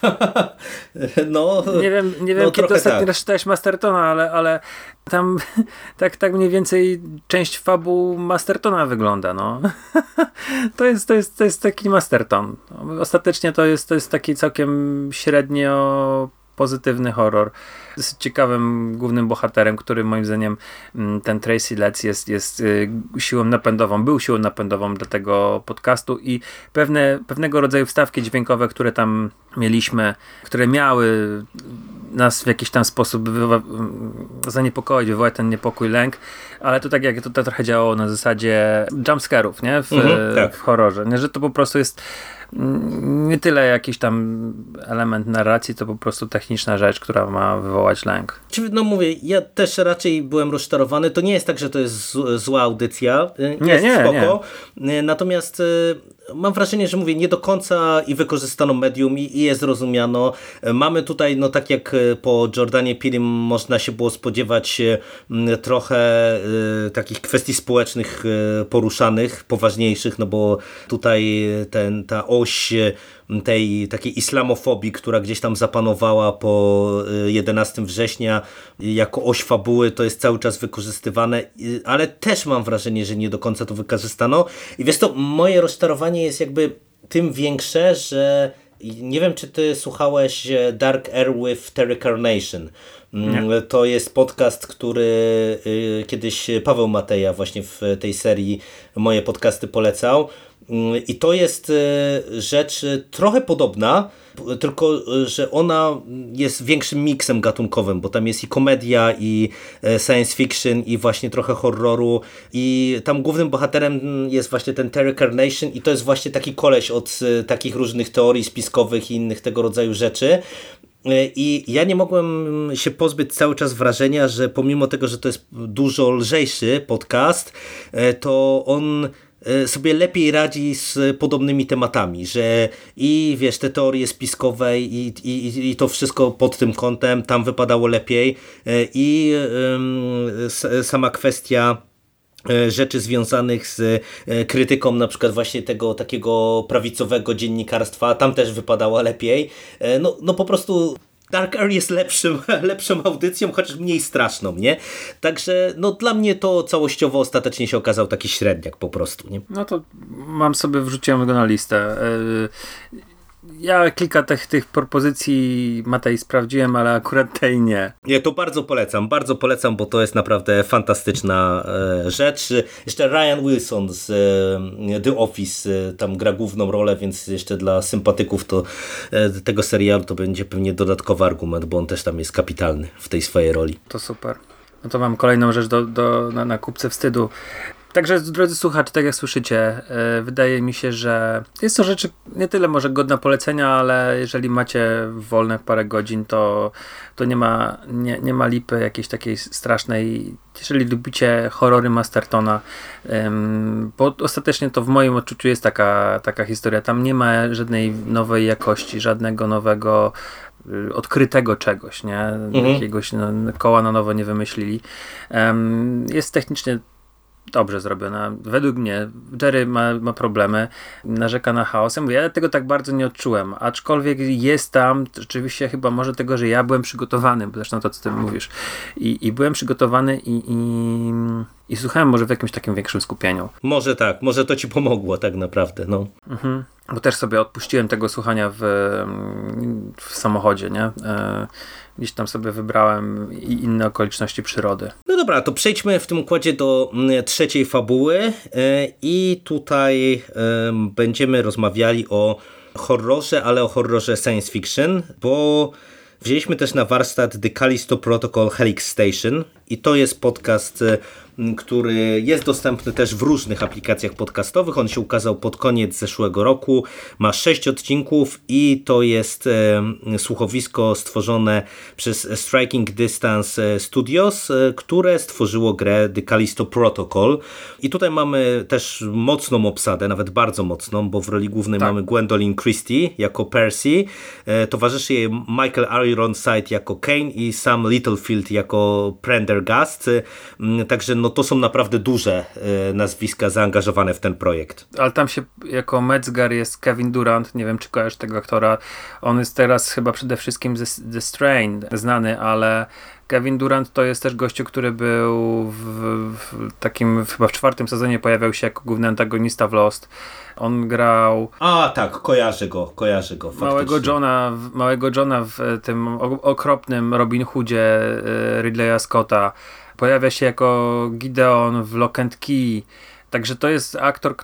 no, nie wiem, nie wiem no, kiedy ostatni tak. raz czytałeś Mastertona, ale, ale tam tak, tak mniej więcej część fabuł Mastertona wygląda. No. to, jest, to, jest, to jest taki Masterton. Ostatecznie to jest, to jest taki całkiem średnio pozytywny horror. Dosyć ciekawym głównym bohaterem, który moim zdaniem mm, ten Tracy Letts jest, jest y, siłą napędową, był siłą napędową dla tego podcastu i pewne, pewnego rodzaju wstawki dźwiękowe, które tam mieliśmy, które miały nas w jakiś tam sposób zaniepokoić, wywołać ten niepokój, lęk, ale to tak jak to, to trochę działało na zasadzie jumpscarów, nie? W, mhm, tak. w horrorze, nie? Że to po prostu jest nie tyle jakiś tam element narracji, to po prostu techniczna rzecz, która ma wywołać lęk. No mówię, ja też raczej byłem rozczarowany. To nie jest tak, że to jest zła audycja. Nie, jest nie, spoko. Nie. Natomiast y, mam wrażenie, że mówię, nie do końca i wykorzystano medium i, i je zrozumiano. Mamy tutaj, no tak jak y, po Jordanie Pilim można się było spodziewać y, trochę y, takich kwestii społecznych poruszanych, poważniejszych, no bo tutaj ten, ta oś tej takiej islamofobii, która gdzieś tam zapanowała po 11 września jako oś fabuły, to jest cały czas wykorzystywane, ale też mam wrażenie, że nie do końca to wykorzystano. I wiesz to, moje rozczarowanie jest jakby tym większe, że nie wiem, czy ty słuchałeś Dark Air with Terry Carnation. Mm, nie. To jest podcast, który y, kiedyś Paweł Mateja właśnie w tej serii moje podcasty polecał. Mm, I to jest y, rzecz trochę podobna, tylko że ona jest większym miksem gatunkowym, bo tam jest i komedia, i e, science fiction, i właśnie trochę horroru. I tam głównym bohaterem jest właśnie ten Terry Carnation, i to jest właśnie taki koleś od e, takich różnych teorii spiskowych i innych tego rodzaju rzeczy. E, I ja nie mogłem się pozbyć cały czas wrażenia, że pomimo tego, że to jest dużo lżejszy podcast, to on E, sobie lepiej radzi z podobnymi tematami, że i wiesz, te teorie spiskowe i, i, i to wszystko pod tym kątem tam wypadało lepiej e, i sama kwestia e, rzeczy związanych z krytyką na przykład właśnie tego takiego prawicowego dziennikarstwa, tam też wypadała lepiej. No, no po prostu Dark Air jest lepszym, lepszą audycją, chociaż mniej straszną, nie? Także no dla mnie to całościowo ostatecznie się okazał taki średniak po prostu, nie? No to mam sobie, wrzuciłem go na listę. Ja kilka tych, tych propozycji Matej sprawdziłem, ale akurat tej nie. Nie, to bardzo polecam, bardzo polecam, bo to jest naprawdę fantastyczna e, rzecz. Jeszcze Ryan Wilson z e, The Office e, tam gra główną rolę, więc jeszcze dla sympatyków to e, tego serialu to będzie pewnie dodatkowy argument, bo on też tam jest kapitalny w tej swojej roli. To super. No to mam kolejną rzecz do, do, na, na kupce wstydu. Także, drodzy słuchacze, tak jak słyszycie, yy, wydaje mi się, że jest to rzecz nie tyle może godna polecenia, ale jeżeli macie wolne parę godzin, to, to nie, ma, nie, nie ma lipy jakiejś takiej strasznej. Jeżeli lubicie horrory Mastertona, yy, bo ostatecznie to w moim odczuciu jest taka, taka historia. Tam nie ma żadnej nowej jakości, żadnego nowego y, odkrytego czegoś, nie? Mhm. Jakiegoś no, koła na nowo nie wymyślili. Um, jest technicznie dobrze zrobiona. Według mnie Jerry ma, ma problemy, narzeka na chaos. Ja, mówię, ja tego tak bardzo nie odczułem, aczkolwiek jest tam, rzeczywiście chyba może tego, że ja byłem przygotowany, bo zresztą to, co ty mówisz. I, i byłem przygotowany i, i, i, słuchałem może w jakimś takim większym skupieniu. Może tak, może to ci pomogło tak naprawdę, no. Mhm. Bo też sobie odpuściłem tego słuchania w, w samochodzie, nie? E, gdzieś tam sobie wybrałem i inne okoliczności przyrody. No dobra, to przejdźmy w tym układzie do mm, trzeciej fabuły e, i tutaj będziemy rozmawiali o horrorze, ale o horrorze science fiction, bo wzięliśmy też na warsztat The Callisto Protocol Helix Station i to jest podcast który jest dostępny też w różnych aplikacjach podcastowych. On się ukazał pod koniec zeszłego roku. Ma sześć odcinków i to jest słuchowisko stworzone przez Striking Distance e, Studios, które stworzyło grę The Callisto Protocol. I tutaj mamy też mocną obsadę, nawet bardzo mocną, bo w roli głównej tak. mamy Gwendolyn Christie jako Percy. Towarzyszy jej Michael Ironside jako Kane i Sam Littlefield jako Prendergast. Także no to są naprawdę duże e, nazwiska zaangażowane w ten projekt. Ale tam się jako Metzger jest Kevin Durant, nie wiem czy kojarzysz tego aktora, on jest teraz chyba przede wszystkim ze The Strain znany, ale Kevin Durant to jest też gościu, który był w, w, takim, chyba w czwartym sezonie pojawiał się jako główny antagonista w Lost. On grał... A tak, kojarzę go, kojarzę go. Małego Johna, małego Johna w tym okropnym Robin Hoodzie e, Ridleya Scotta. Pojawia się jako Gideon w Lock and Key. Także to jest aktor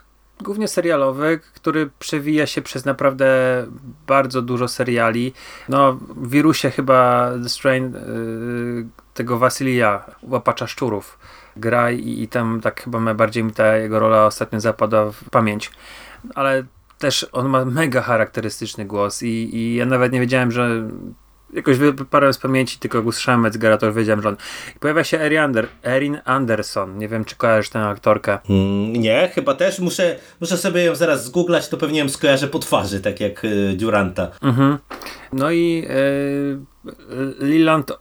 głównie serialowy, który przewija się przez naprawdę bardzo dużo seriali. No, w wirusie chyba The Strain yy, tego Wasylija, łapacza szczurów, gra i, i tam tak chyba najbardziej mi ta jego rola ostatnio zapadła w pamięć. Ale też on ma mega charakterystyczny głos i, i ja nawet nie wiedziałem, że jakoś wyparłem z pamięci, tylko usłyszałem Metzgera, to wiedziałem, że on. pojawia się Erin Anderson. Nie wiem, czy kojarzysz tę aktorkę. Mm, nie, chyba też. Muszę, muszę sobie ją zaraz zgooglać, to pewnie ją skojarzę po twarzy, tak jak y, Duranta. Mhm. No i y, Leland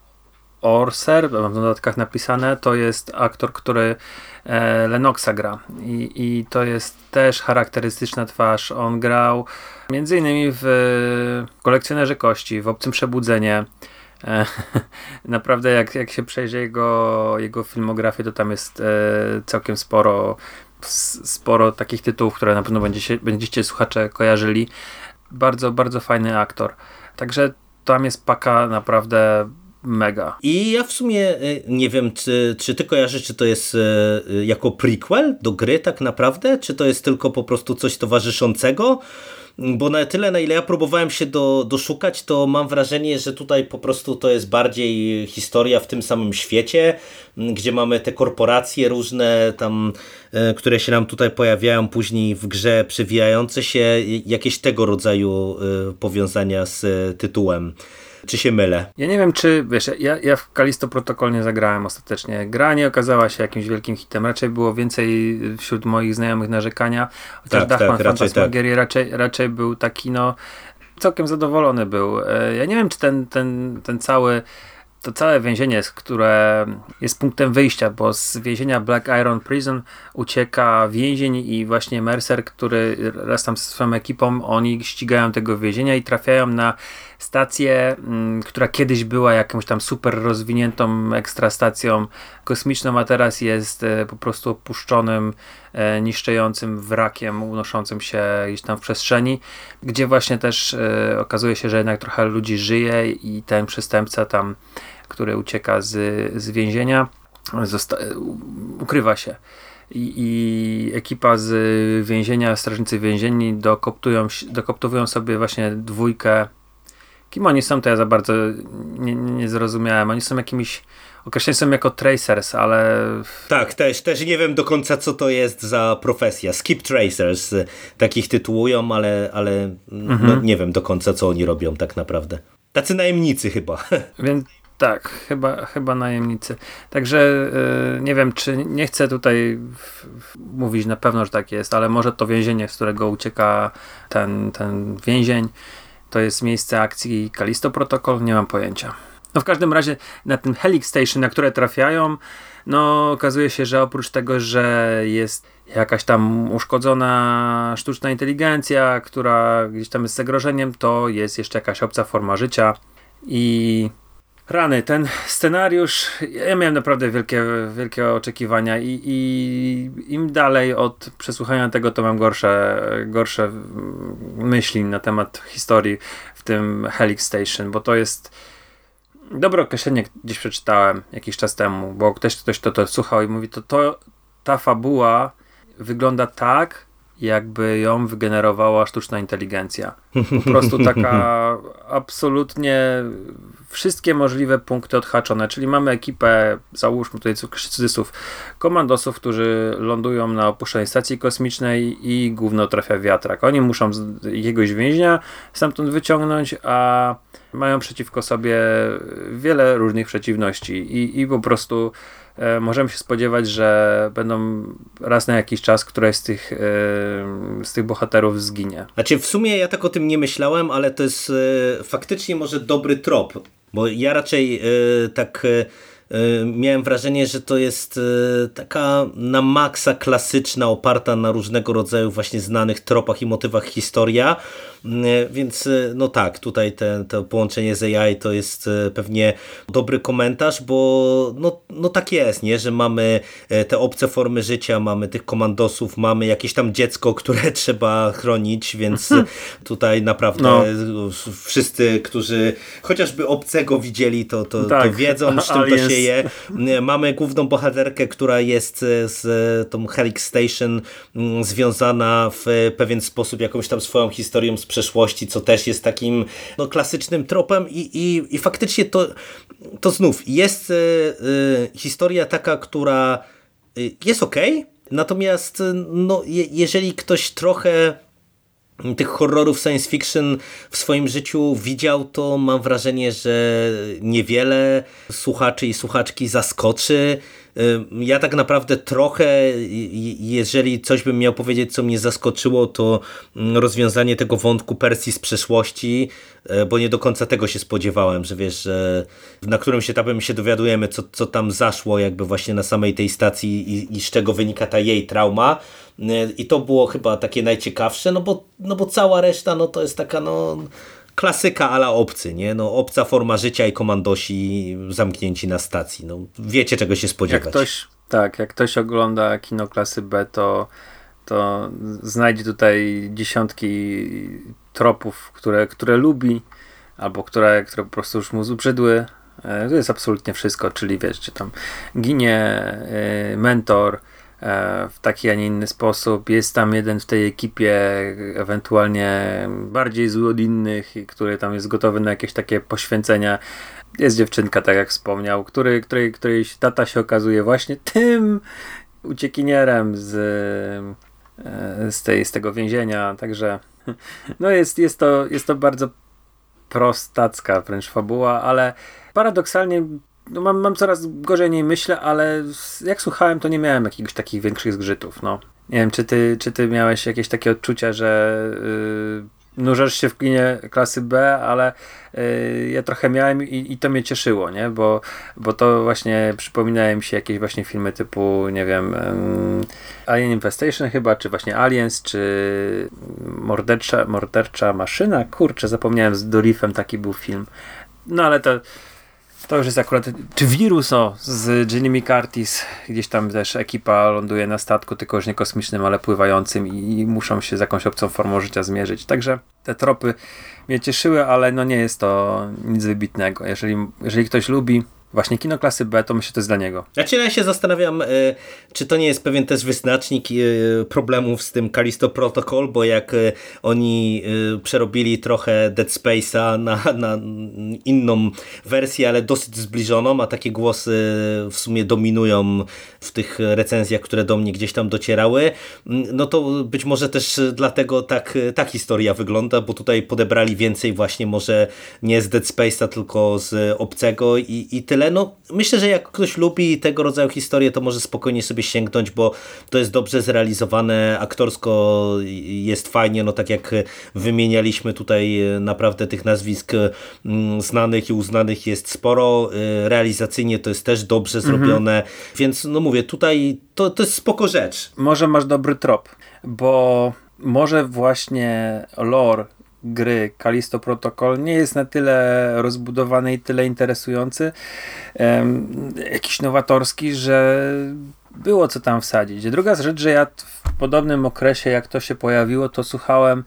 Orser, mam w dodatkach napisane, to jest aktor, który e, Lenoxa gra. I, I to jest też charakterystyczna twarz. On grał między innymi w Kolekcjonerze Kości, w Obcym Przebudzenie. E, naprawdę jak, jak się przejdzie jego, jego filmografię, to tam jest e, całkiem sporo sporo takich tytułów, które na pewno będziecie, będziecie słuchacze kojarzyli. Bardzo, bardzo fajny aktor. Także tam jest paka naprawdę mega. I ja w sumie e, nie wiem, czy, czy ty kojarzysz, czy to jest e, jako prequel do gry tak naprawdę, czy to jest tylko po prostu coś towarzyszącego, bo na tyle, na ile ja próbowałem się do, doszukać, to mam wrażenie, że tutaj po prostu to jest bardziej historia w tym samym świecie, gdzie mamy te korporacje różne tam, e, które się nam tutaj pojawiają później w grze, przewijające się, jakieś tego rodzaju powiązania z tytułem. Czy się mylę? Ja nie wiem, czy, wiesz, ja, ja w Kalisto Protocol nie zagrałem ostatecznie. Gra nie okazała się jakimś wielkim hitem. Raczej było więcej wśród moich znajomych narzekania. Chociaż tak, Dachman tak, raczej, tak. raczej, raczej był taki, no, całkiem zadowolony był. E, ja nie wiem, czy ten, ten, ten cały to całe więzienie, które jest punktem wyjścia, bo z więzienia Black Iron Prison ucieka więzień i właśnie Mercer, który raz tam z swoją ekipą, oni ścigają tego więzienia i trafiają na stację, mm, która kiedyś była jakąś tam super rozwiniętą ekstra stacją kosmiczną, a teraz jest e, po prostu opuszczonym, e, niszczącym wrakiem unoszącym się gdzieś tam w przestrzeni, gdzie właśnie też e, okazuje się, że jednak trochę ludzi żyje i ten przestępca tam, który ucieka z, z więzienia, ukrywa się. I, i, ekipa z więzienia, strażnicy więzienni dokoptują, dokoptowują sobie właśnie dwójkę Kim oni są, to ja za bardzo nie, nie zrozumiałem. Oni są jakimiś określeni są jako tracers, ale... Tak, też, też nie wiem do końca, co to jest za profesja. Skip tracers takich tytułują, ale, ale no, mhm. no, nie wiem do końca, co oni robią tak naprawdę. Tacy najemnicy chyba. Więc tak, chyba, chyba najemnicy. Także yy, nie wiem, czy nie chcę tutaj w, w, mówić na pewno, że tak jest, ale może to więzienie, z którego ucieka ten, ten więzień, to jest miejsce akcji Kalisto Protocol? Nie mam pojęcia. No w każdym razie na tym Helix Station, na które trafiają, no okazuje się, że oprócz tego, że jest jakaś tam uszkodzona sztuczna inteligencja, która gdzieś tam jest zagrożeniem, to jest jeszcze jakaś obca forma życia i Rany, ten scenariusz, ja miałem naprawdę wielkie, wielkie oczekiwania i, i im dalej od przesłuchania tego, to mam gorsze, gorsze myśli na temat historii w tym Helix Station, bo to jest dobre określenie, gdzieś przeczytałem jakiś czas temu, bo ktoś, ktoś to, to słuchał i mówi, to, to ta fabuła wygląda tak, jakby ją wygenerowała sztuczna inteligencja. Po prostu taka absolutnie wszystkie możliwe punkty odhaczone, czyli mamy ekipę, załóżmy tutaj cudzysłów, komandosów, którzy lądują na opuszczonej stacji kosmicznej i główno trafia wiatrak. Oni muszą jakiegoś więźnia stamtąd wyciągnąć, a mają przeciwko sobie wiele różnych przeciwności i, i po prostu e, możemy się spodziewać, że będą raz na jakiś czas któraś z tych, e, z tych bohaterów zginie. Znaczy w sumie ja tak o tym nie myślałem, ale to jest e, faktycznie może dobry trop, bo ja raczej tak miałem wrażenie, że to jest taka na maksa klasyczna, oparta na różnego rodzaju właśnie znanych tropach i motywach historia, E, więc e, no tak, tutaj te, to połączenie z AI to jest e, pewnie dobry komentarz, bo no, no tak jest, nie? że mamy te obce formy życia, mamy tych komandosów, mamy jakieś tam dziecko, które trzeba chronić, więc mhm. tutaj naprawdę no. wszyscy, którzy chociażby obcego widzieli, to, to, tak. to wiedzą, z czym to się je. Mamy główną bohaterkę, która jest z tą Helix Station mm, związana w pewien sposób jakąś tam swoją historią z przeszłości, co też jest takim no, klasycznym tropem i, i, i faktycznie to, to znów jest y, y, historia taka, która jest ok, natomiast no, je, jeżeli ktoś trochę tych horrorów science fiction w swoim życiu widział, to mam wrażenie, że niewiele słuchaczy i słuchaczki zaskoczy. Ja tak naprawdę trochę, jeżeli coś bym miał powiedzieć, co mnie zaskoczyło, to mm, rozwiązanie tego wątku Persji z przeszłości, e, bo nie do końca tego się spodziewałem, że wiesz, że na którymś etapie my się dowiadujemy, co, co tam zaszło jakby właśnie na samej tej stacji i, i z czego wynika ta jej trauma. E, I to było chyba takie najciekawsze, no bo, no bo cała reszta no to jest taka no klasyka ala obcy, nie? No, obca forma życia i komandosi zamknięci na stacji. No, wiecie czego się spodziewać. Jak ktoś, tak, jak ktoś ogląda kino klasy B, to, to znajdzie tutaj dziesiątki tropów, które, które lubi, albo które, które po prostu już mu zubrzydły. E, to jest absolutnie wszystko, czyli wiesz, tam ginie e, mentor, w taki, a nie inny sposób. Jest tam jeden w tej ekipie, ewentualnie bardziej zły od innych, który tam jest gotowy na jakieś takie poświęcenia. Jest dziewczynka, tak jak wspomniał, który, której, którejś tata się okazuje właśnie tym uciekinierem z, e, z, tej, z tego więzienia. Także no jest, jest, to, jest to bardzo prostacka wręcz fabuła, ale paradoksalnie no mam, mam coraz gorzej nie myślę, ale jak słuchałem, to nie miałem jakiegoś takich większych zgrzytów. No. Nie wiem, czy ty, czy ty miałeś jakieś takie odczucia, że yy, nurzasz się w kinie klasy B, ale yy, ja trochę miałem i, i, to mnie cieszyło, nie? Bo, bo to właśnie przypominają mi się jakieś właśnie filmy typu, nie wiem, yy, Alien Infestation chyba, czy właśnie Aliens, czy Mordercza, Mordercza Maszyna. Kurczę, zapomniałem, z Dorifem taki był film. No ale to to już jest akurat, czy wirus o, z Jamie Curtis, gdzieś tam też ekipa ląduje na statku, tylko już nie kosmicznym, ale pływającym i, i muszą się z jakąś obcą formą życia zmierzyć. Także te tropy mnie cieszyły, ale no nie jest to nic wybitnego. Jeżeli, jeżeli ktoś lubi Właśnie kino klasy B, to myślę, że to jest dla niego. Ja się zastanawiam, e, czy to nie jest pewien też wyznacznik e, problemów z tym Kalisto Protocol, bo jak e, oni przerobili trochę Dead Space'a na, na inną wersję, ale dosyć zbliżoną, a takie głosy w sumie dominują w tych recenzjach, które do mnie gdzieś tam docierały, no to być może też dlatego tak ta historia wygląda, bo tutaj podebrali więcej właśnie może nie z Dead Space'a, tylko z obcego i, i tyle no myślę, że jak ktoś lubi tego rodzaju historie, to może spokojnie sobie sięgnąć, bo to jest dobrze zrealizowane, aktorsko jest fajnie, no tak jak wymienialiśmy tutaj naprawdę tych nazwisk mm, znanych i uznanych jest sporo, y, realizacyjnie to jest też dobrze mhm. zrobione, więc no mówię, tutaj to, to jest spoko rzecz. Może masz dobry trop, bo może właśnie lore gry Kalisto Protocol nie jest na tyle rozbudowany i tyle interesujący, um, jakiś nowatorski, że było co tam wsadzić. Druga rzecz, że ja w podobnym okresie, jak to się pojawiło, to słuchałem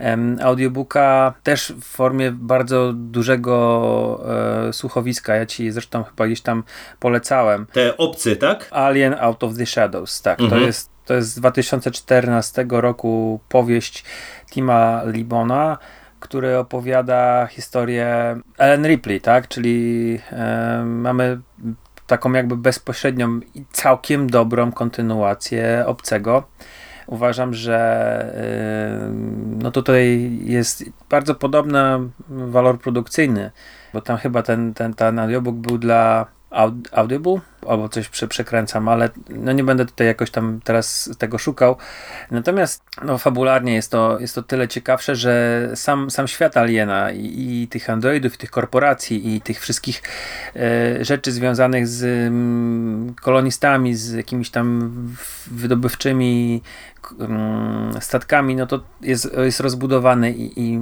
um, audiobooka też w formie bardzo dużego e, słuchowiska. Ja ci zresztą chyba gdzieś tam polecałem. Te obcy, tak? Alien Out of the Shadows, tak. Mhm. To jest To jest z 2014 roku powieść Tima Libona, który opowiada historię Ellen Ripley, tak? Czyli e, mamy taką jakby bezpośrednią i całkiem dobrą kontynuację Obcego. Uważam, że no tutaj jest bardzo podobny walor produkcyjny, bo tam chyba ten, ten, ten audiobook był dla Audible, albo coś prze, przekręcam, ale no nie będę tutaj jakoś tam teraz tego szukał. Natomiast no, fabularnie jest to, jest to tyle ciekawsze, że sam, sam świat Aliena i, i tych androidów, i tych korporacji i tych wszystkich e, rzeczy związanych z mm, kolonistami, z jakimiś tam wydobywczymi mm, statkami, no to jest, jest rozbudowany i, i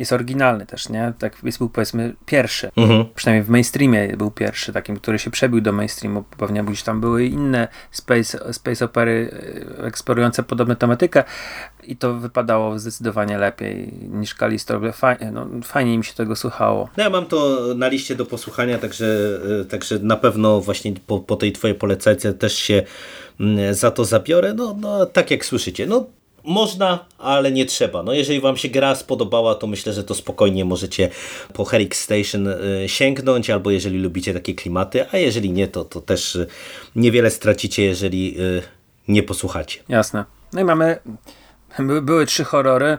jest oryginalny też, nie? Tak jest był powiedzmy pierwszy. Mhm. Przynajmniej w mainstreamie był pierwszy, takim, który się przebił do mainstreamu. Pewnie gdzieś tam były inne space, space opery e, eksplorujące podobną tematykę i to wypadało zdecydowanie lepiej niż Kalisto. Fajnie, no, fajnie mi się tego słuchało. No ja mam to na liście do posłuchania, także, e, także na pewno właśnie po, po tej twojej polecajce też się mm, za to zabiorę. No, no tak jak słyszycie, no można, ale nie trzeba. No jeżeli wam się gra spodobała, to myślę, że to spokojnie możecie po Herrick Station y, sięgnąć, albo jeżeli lubicie takie klimaty, a jeżeli nie, to, to też y, niewiele stracicie, jeżeli y, nie posłuchacie. Jasne. No i mamy, były trzy horrory,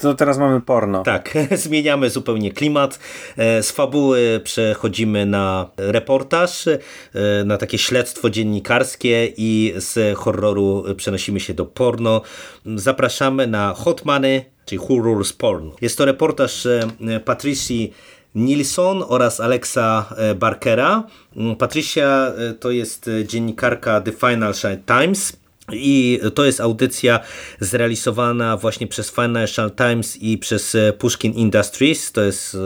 to teraz mamy porno. Tak, zmieniamy zupełnie klimat. E, z fabuły przechodzimy na reportaż, e, na takie śledztwo dziennikarskie i z horroru przenosimy się do porno. Zapraszamy na Hot Money, czyli Horrors Porn. Jest to reportaż e, Patricji Nilsson oraz Alexa Barkera. Patricia to jest dziennikarka The Financial Times i to jest audycja zrealizowana właśnie przez Financial Times i przez e, Pushkin Industries. To jest e,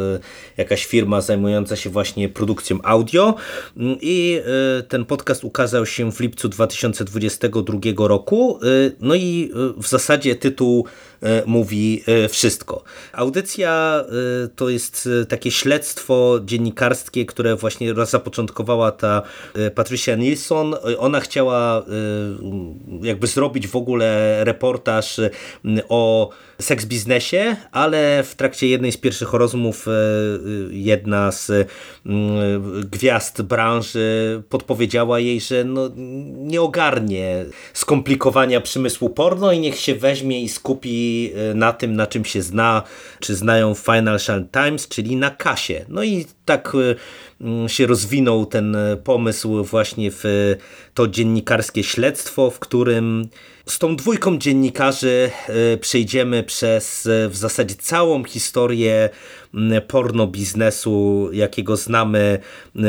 jakaś firma zajmująca się właśnie produkcją audio. Mm, I e, ten podcast ukazał się w lipcu 2022 roku. No i w zasadzie tytuł mówi wszystko. Audycja to jest takie śledztwo dziennikarskie, które właśnie zapoczątkowała ta Patricia Nilsson. Ona chciała jakby zrobić w ogóle reportaż o seks biznesie, ale w trakcie jednej z pierwszych rozmów e, jedna z gwiazd branży podpowiedziała jej, że no, nie ogarnie skomplikowania przemysłu porno i niech się weźmie i skupi e, na tym, na czym się zna, czy znają Financial Times, czyli na kasie. No i tak e, mm, się rozwinął ten pomysł właśnie w to dziennikarskie śledztwo, w którym z tą dwójką dziennikarzy e, przejdziemy przez e, w zasadzie całą historię porno biznesu, jakiego znamy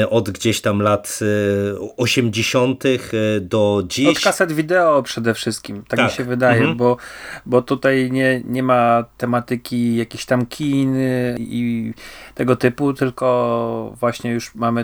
od gdzieś tam lat 80. E, do dziś. Od kaset wideo przede wszystkim, tak, tak. mi się wydaje, mhm. bo, bo tutaj nie, nie ma tematyki jakichś tam kin i tego typu, tylko właśnie już mamy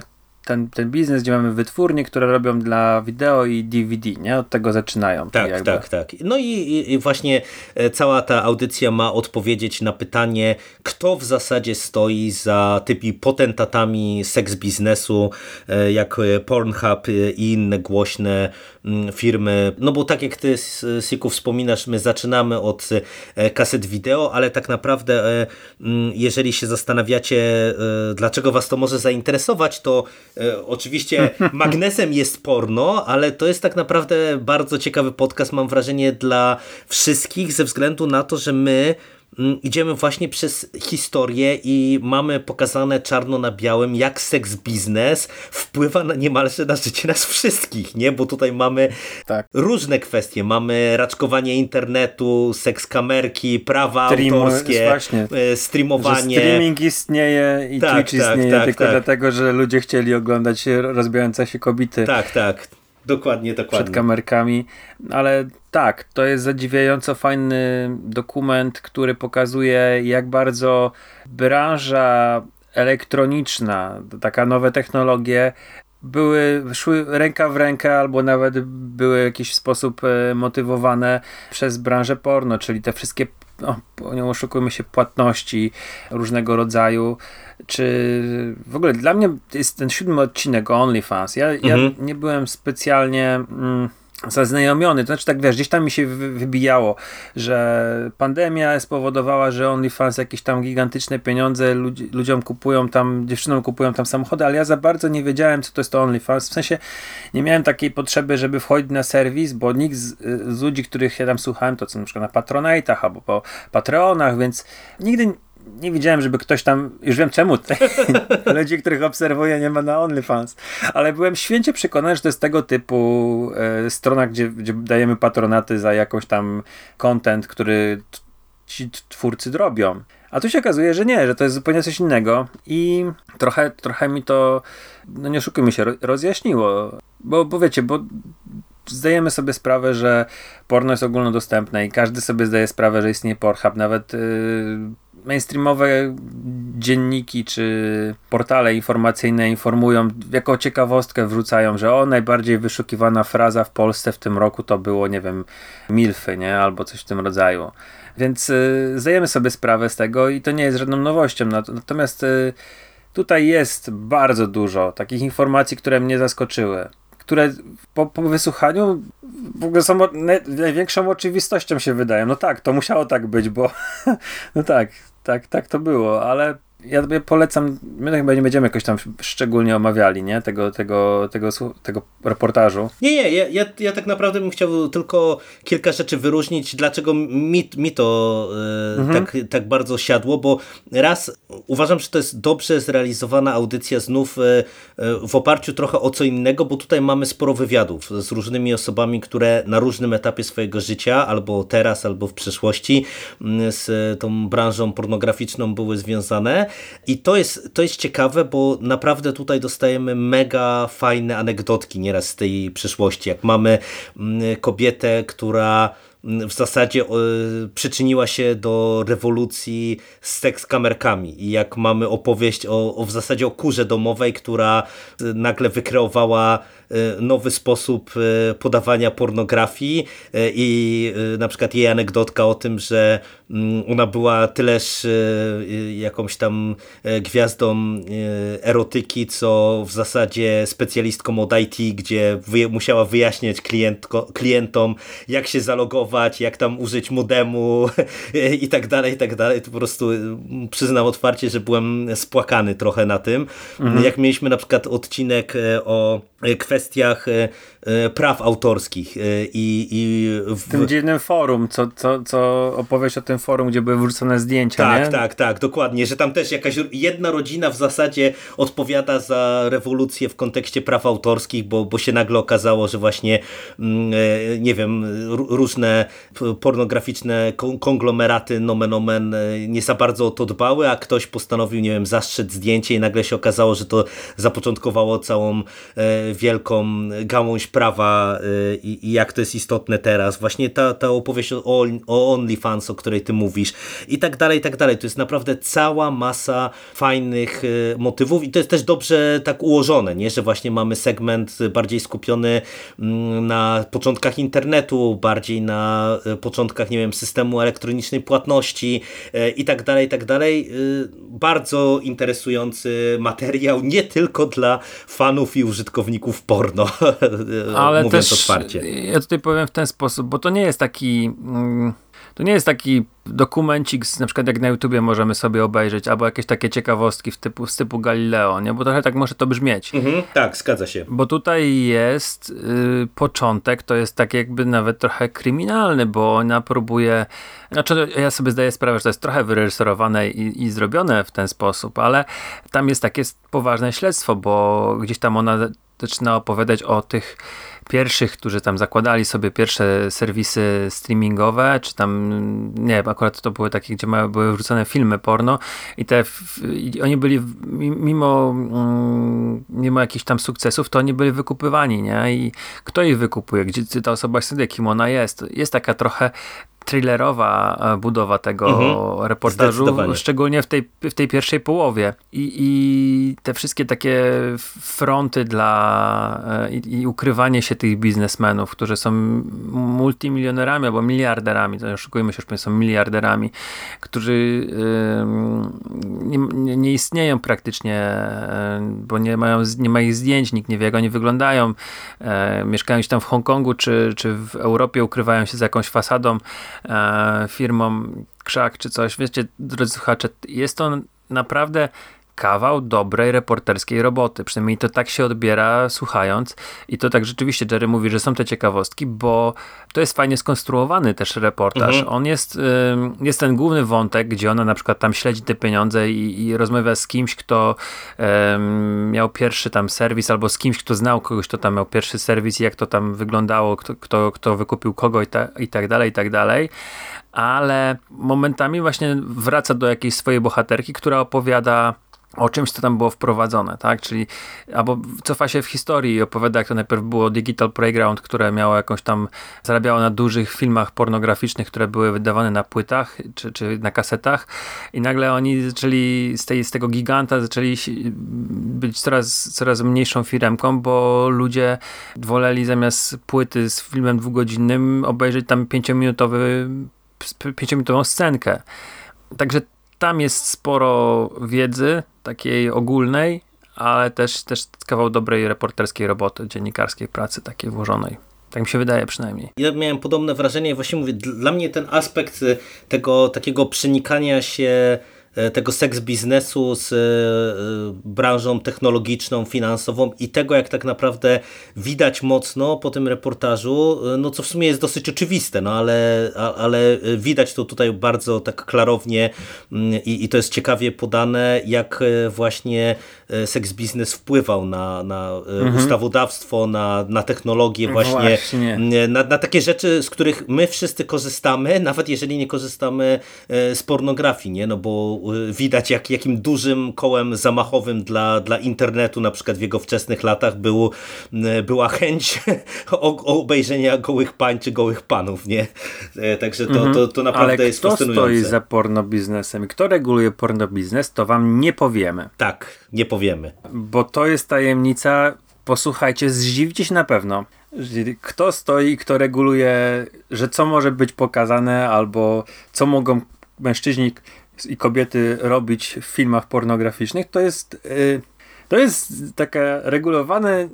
ten, ten biznes, gdzie mamy wytwórnie, które robią dla wideo i DVD, nie? Od tego zaczynają. Tak, jakby. tak, tak. No i, i, właśnie e, cała ta audycja ma odpowiedzieć na pytanie, kto w zasadzie stoi za tymi potentatami seks biznesu, e, jak Pornhub i inne głośne mm, firmy. No bo tak jak ty, Siku, wspominasz, my zaczynamy od e, kaset wideo, ale tak naprawdę mm, jeżeli się zastanawiacie, dlaczego was to może zainteresować, to E, oczywiście magnesem jest porno, ale to jest tak naprawdę bardzo ciekawy podcast, mam wrażenie, dla wszystkich, ze względu na to, że my idziemy właśnie przez historię i mamy pokazane czarno na białym, jak seks biznes wpływa na niemalże na życie nas wszystkich, nie? Bo tutaj mamy tak. różne kwestie. Mamy raczkowanie internetu, seks kamerki, prawa Stream, autorskie, właśnie, e, streamowanie. streaming istnieje i tak, Twitch tak, istnieje tak, tylko tak. dlatego, że ludzie chcieli oglądać rozbijające się kobiety. Tak, tak. Dokładnie, dokładnie. Przed kamerkami, ale tak, to jest zadziwiająco fajny dokument, który pokazuje, jak bardzo branża elektroniczna, taka nowe technologie były, szły ręka w rękę albo nawet były w jakiś sposób e, motywowane przez branżę porno, czyli te wszystkie, no, nie oszukujmy się, płatności różnego rodzaju, czy w ogóle dla mnie jest ten siódmy odcinek OnlyFans. Ja, mhm. ja nie byłem specjalnie... Mm, zaznajomiony, to znaczy tak wiesz, gdzieś tam mi się wybijało, że pandemia spowodowała, że OnlyFans jakieś tam gigantyczne pieniądze ludzi, ludziom kupują tam, dziewczynom kupują tam samochody, ale ja za bardzo nie wiedziałem, co to jest to OnlyFans, w sensie nie miałem takiej potrzeby, żeby wchodzić na serwis, bo nikt z, z ludzi, których ja tam słuchałem, to co na przykład na Patronite'ach albo po Patreonach, więc nigdy nie widziałem, żeby ktoś tam, już wiem czemu, ludzi, których obserwuję, nie ma na OnlyFans, ale byłem święcie przekonany, że to jest tego typu e, strona, gdzie, gdzie dajemy patronaty za jakąś tam content, który ci twórcy robią. A tu się okazuje, że nie, że to jest zupełnie coś innego i trochę, trochę mi to, no nie oszukujmy się, rozjaśniło. Bo, bo wiecie, bo zdajemy sobie sprawę, że porno jest ogólnodostępne i każdy sobie zdaje sprawę, że istnieje Pornhub. Nawet yy, mainstreamowe dzienniki czy portale informacyjne informują, jako ciekawostkę wrzucają, że o, najbardziej wyszukiwana fraza w Polsce w tym roku to było, nie wiem, milfy, nie? Albo coś w tym rodzaju. Więc y, zdajemy sobie sprawę z tego i to nie jest żadną nowością. Natomiast y, tutaj jest bardzo dużo takich informacji, które mnie zaskoczyły które po, po wysłuchaniu w ogóle są największą oczywistością się wydają. No tak, to musiało tak być, bo no tak, tak, tak to było, ale ja polecam, my chyba nie będziemy jakoś tam szczególnie omawiali, nie? Tego, tego, tego, tego reportażu. Nie, nie, ja, ja, ja tak naprawdę bym chciał tylko kilka rzeczy wyróżnić, dlaczego mi, mi to e, mhm. tak, tak bardzo siadło, bo raz uważam, że to jest dobrze zrealizowana audycja znów e, e, w oparciu trochę o co innego, bo tutaj mamy sporo wywiadów z różnymi osobami, które na różnym etapie swojego życia, albo teraz, albo w przeszłości z tą branżą pornograficzną były związane i to jest, to jest ciekawe, bo naprawdę tutaj dostajemy mega fajne anegdotki nieraz z tej przyszłości. Jak mamy mm, kobietę, która w zasadzie przyczyniła się do rewolucji z seks kamerkami i jak mamy opowieść o, o w zasadzie o kurze domowej, która nagle wykreowała e, nowy sposób e, podawania pornografii e, i na przykład jej anegdotka o tym, że mm, ona była tyleż jakąś tam gwiazdą erotyki, co w zasadzie specjalistką od IT, gdzie musiała wyjaśniać klientko, klientom, jak się zalogować jak tam użyć modemu i tak dalej, i tak dalej. To po prostu mm, przyznam otwarcie, że byłem spłakany trochę na tym. Mhm. Jak mieliśmy na przykład odcinek e, o e, kwestiach e, praw autorskich i, i w tym dziwnym forum, co, co, co opowieść o tym forum, gdzie były wrzucone zdjęcia, Tak, nie? tak, tak, dokładnie, że tam też jakaś jedna rodzina w zasadzie odpowiada za rewolucję w kontekście praw autorskich, bo, bo się nagle okazało, że właśnie mm, nie wiem, różne pornograficzne konglomeraty nomen omen e, nie za bardzo o to dbały, a ktoś postanowił, nie wiem, zastrzec zdjęcie i nagle się okazało, że to zapoczątkowało całą e, wielką gałąź prawa e, i, jak to jest istotne teraz. Właśnie ta, ta opowieść o, o OnlyFans, o której ty mówisz i tak dalej, i tak dalej. To jest naprawdę cała masa fajnych motywów i to jest też dobrze tak ułożone, nie? że właśnie mamy segment bardziej skupiony mm, na początkach internetu, bardziej na e, początkach, nie wiem, systemu elektronicznej płatności i tak dalej, i tak dalej. Bardzo interesujący materiał, nie tylko dla fanów i użytkowników porno, Ale mówiąc też, otwarcie. Ja tutaj powiem w ten sposób, bo to nie jest taki... Mm to nie jest taki dokumencik, na przykład jak na YouTubie możemy sobie obejrzeć, albo jakieś takie ciekawostki w typu, z typu Galileo, nie? bo trochę tak może to brzmieć. Mhm, tak, zgadza się. Bo tutaj jest y, początek, to jest tak jakby nawet trochę kryminalny, bo ona próbuje, znaczy ja sobie zdaję sprawę, że to jest trochę wyreżyserowane i, i zrobione w ten sposób, ale tam jest takie poważne śledztwo, bo gdzieś tam ona zaczyna opowiadać o tych pierwszych, którzy tam zakładali sobie pierwsze serwisy streamingowe, czy tam, nie wiem, akurat to były takie, gdzie były wrzucone filmy porno i te, i oni byli, mimo, mm, mimo jakichś tam sukcesów, to oni byli wykupywani, nie? I kto ich wykupuje? Gdzie ta osoba sobie, kim ona jest? Jest taka trochę thrillerowa e, budowa tego Mhm. reportażu, szczególnie w tej, w tej pierwszej połowie. I, I te wszystkie takie fronty dla e, i, i ukrywanie się tych biznesmenów, którzy są multimilionerami albo miliarderami, to nie oszukujmy się, że są miliarderami, którzy ym, nie, nie, nie istnieją praktycznie, e, bo nie mają, nie ma ich zdjęć, nikt nie wie jak oni wyglądają, e, mieszkają gdzieś tam w Hongkongu czy, czy w Europie, ukrywają się za jakąś fasadą, e, firmą krzak czy coś. Wiecie, drodzy słuchacze, jest to naprawdę kawał dobrej reporterskiej roboty. Przynajmniej to tak się odbiera słuchając. I to tak rzeczywiście Jerry mówi, że są te ciekawostki, bo to jest fajnie skonstruowany też reportaż. On jest, jest ten główny wątek, gdzie ona na przykład tam śledzi te pieniądze i, i rozmawia z kimś, kto ym, miał pierwszy tam serwis, albo z kimś, kto znał kogoś, kto tam miał pierwszy serwis i jak to tam wyglądało, kto, kto, kto wykupił kogo i, ta, i tak dalej, i tak dalej. Ale momentami właśnie wraca do jakiejś swojej bohaterki, która opowiada o czymś, co tam było wprowadzone, tak? Czyli albo cofa się w historii i opowiada, jak to najpierw było Digital Playground, które miało jakąś tam, zarabiało na dużych filmach pornograficznych, które były wydawane na płytach czy, czy na kasetach i nagle oni zaczęli z, tej, z tego giganta zaczęli być coraz, coraz mniejszą firemką, bo ludzie woleli zamiast płyty z filmem dwugodzinnym obejrzeć tam pięciominutowy, pięciominutową scenkę. Także tam jest sporo wiedzy, takiej ogólnej, ale też, też kawał dobrej reporterskiej roboty, dziennikarskiej pracy takiej włożonej. Tak mi się wydaje przynajmniej. Ja miałem podobne wrażenie, właśnie mówię, dla mnie ten aspekt tego takiego przenikania się tego seks biznesu z y, branżą technologiczną, finansową i tego, jak tak naprawdę widać mocno po tym reportażu, y, no co w sumie jest dosyć oczywiste, no ale, ale widać to tutaj bardzo tak klarownie mm, i, i to jest ciekawie podane, jak właśnie seks biznes wpływał na, na y, ustawodawstwo, na, na technologię właśnie, Właśnie. Mm, na, na takie rzeczy, z których my wszyscy korzystamy, nawet jeżeli nie korzystamy e, z pornografii, nie? No bo e, widać jak, jakim dużym kołem zamachowym dla, dla internetu, na przykład w jego wczesnych latach był, m, była chęć obejrzenia gołych pań czy gołych panów, nie? E, Także to, to, to naprawdę Ale jest kto fascynujące. stoi za porno biznesem i kto reguluje porno biznes, to wam nie powiemy, Tak, nie powiemy. bo to jest tajemnica. Posłuchajcie, zdziwicie się na pewno. Kto stoi i kto reguluje, że co może być pokazane, albo co mogą mężczyźni i kobiety robić w filmach pornograficznych, to jest. y, to jest takie regulowane,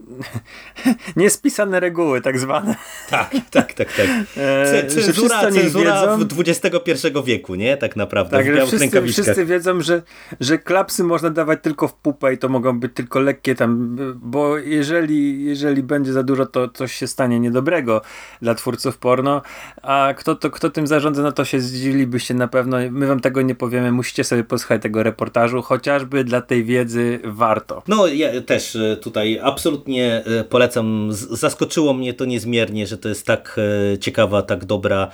niespisane reguły, tak zwane. Tak, tak, tak, tak. E, Cenzura, cenzura wiedzą. w XXI wieku, nie? Tak naprawdę, Tak, że wszyscy, wszyscy wiedzą, że, że klapsy można dawać tylko w pupę i to mogą być tylko lekkie tam, bo jeżeli, jeżeli będzie za dużo, to coś się stanie niedobrego dla twórców porno, a kto, to, kto tym zarządza, no to się zdziwilibyście na pewno. My wam tego nie powiemy, musicie sobie posłuchać tego reportażu, chociażby dla tej wiedzy warto. No ja też e, tutaj absolutnie e, polecam. Zaskoczyło mnie to niezmiernie, że to jest tak e, ciekawa, tak dobra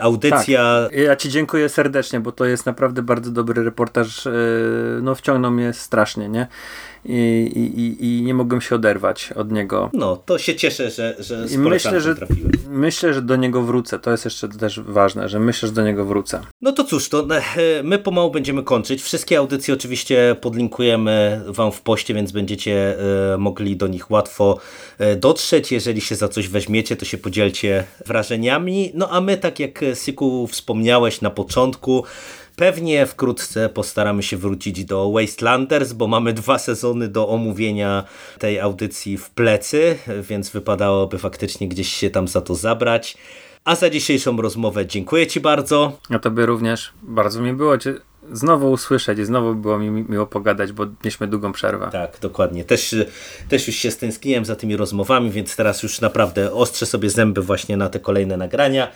audycja. Tak. Ja ci dziękuję serdecznie, bo to jest naprawdę bardzo dobry reportaż. No wciągnął mnie strasznie, nie? I, i, i- nie mogłem się oderwać od niego. No, to się cieszę, że, że I myślę, że trafiłem. myślę, że do niego wrócę. To jest jeszcze też ważne, że myślę, że do niego wrócę. No to cóż, to e, my pomału będziemy kończyć. Wszystkie audycje oczywiście podlinkujemy Wam w poście, więc będziecie e, mogli do nich łatwo e, dotrzeć. Jeżeli się za coś weźmiecie, to się podzielcie wrażeniami. No a my, tak jak Syku wspomniałeś na początku, Pewnie wkrótce postaramy się wrócić do Wastelanders, bo mamy dwa sezony do omówienia tej audycji w plecy, więc wypadałoby faktycznie gdzieś się tam za to zabrać. A za dzisiejszą rozmowę dziękuję Ci bardzo. A tobie również bardzo mi było cię znowu usłyszeć i znowu było mi mi- miło pogadać, bo mieliśmy długą przerwę. Tak, dokładnie. Też, też już się stęskniłem za tymi rozmowami, więc teraz już naprawdę ostrzę sobie zęby właśnie na te kolejne nagrania.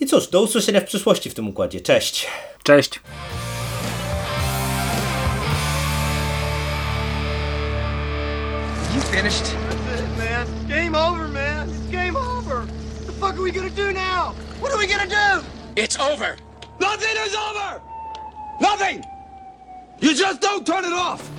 I cóż, do usłyszenia w przyszłości w tym układzie. Cześć! Cześć! You finished? That's it, man. Game over, man. It's game over. What the fuck are we gonna do now? What are we gonna do? It's over. Nothing is over! Nothing! You just don't turn it off!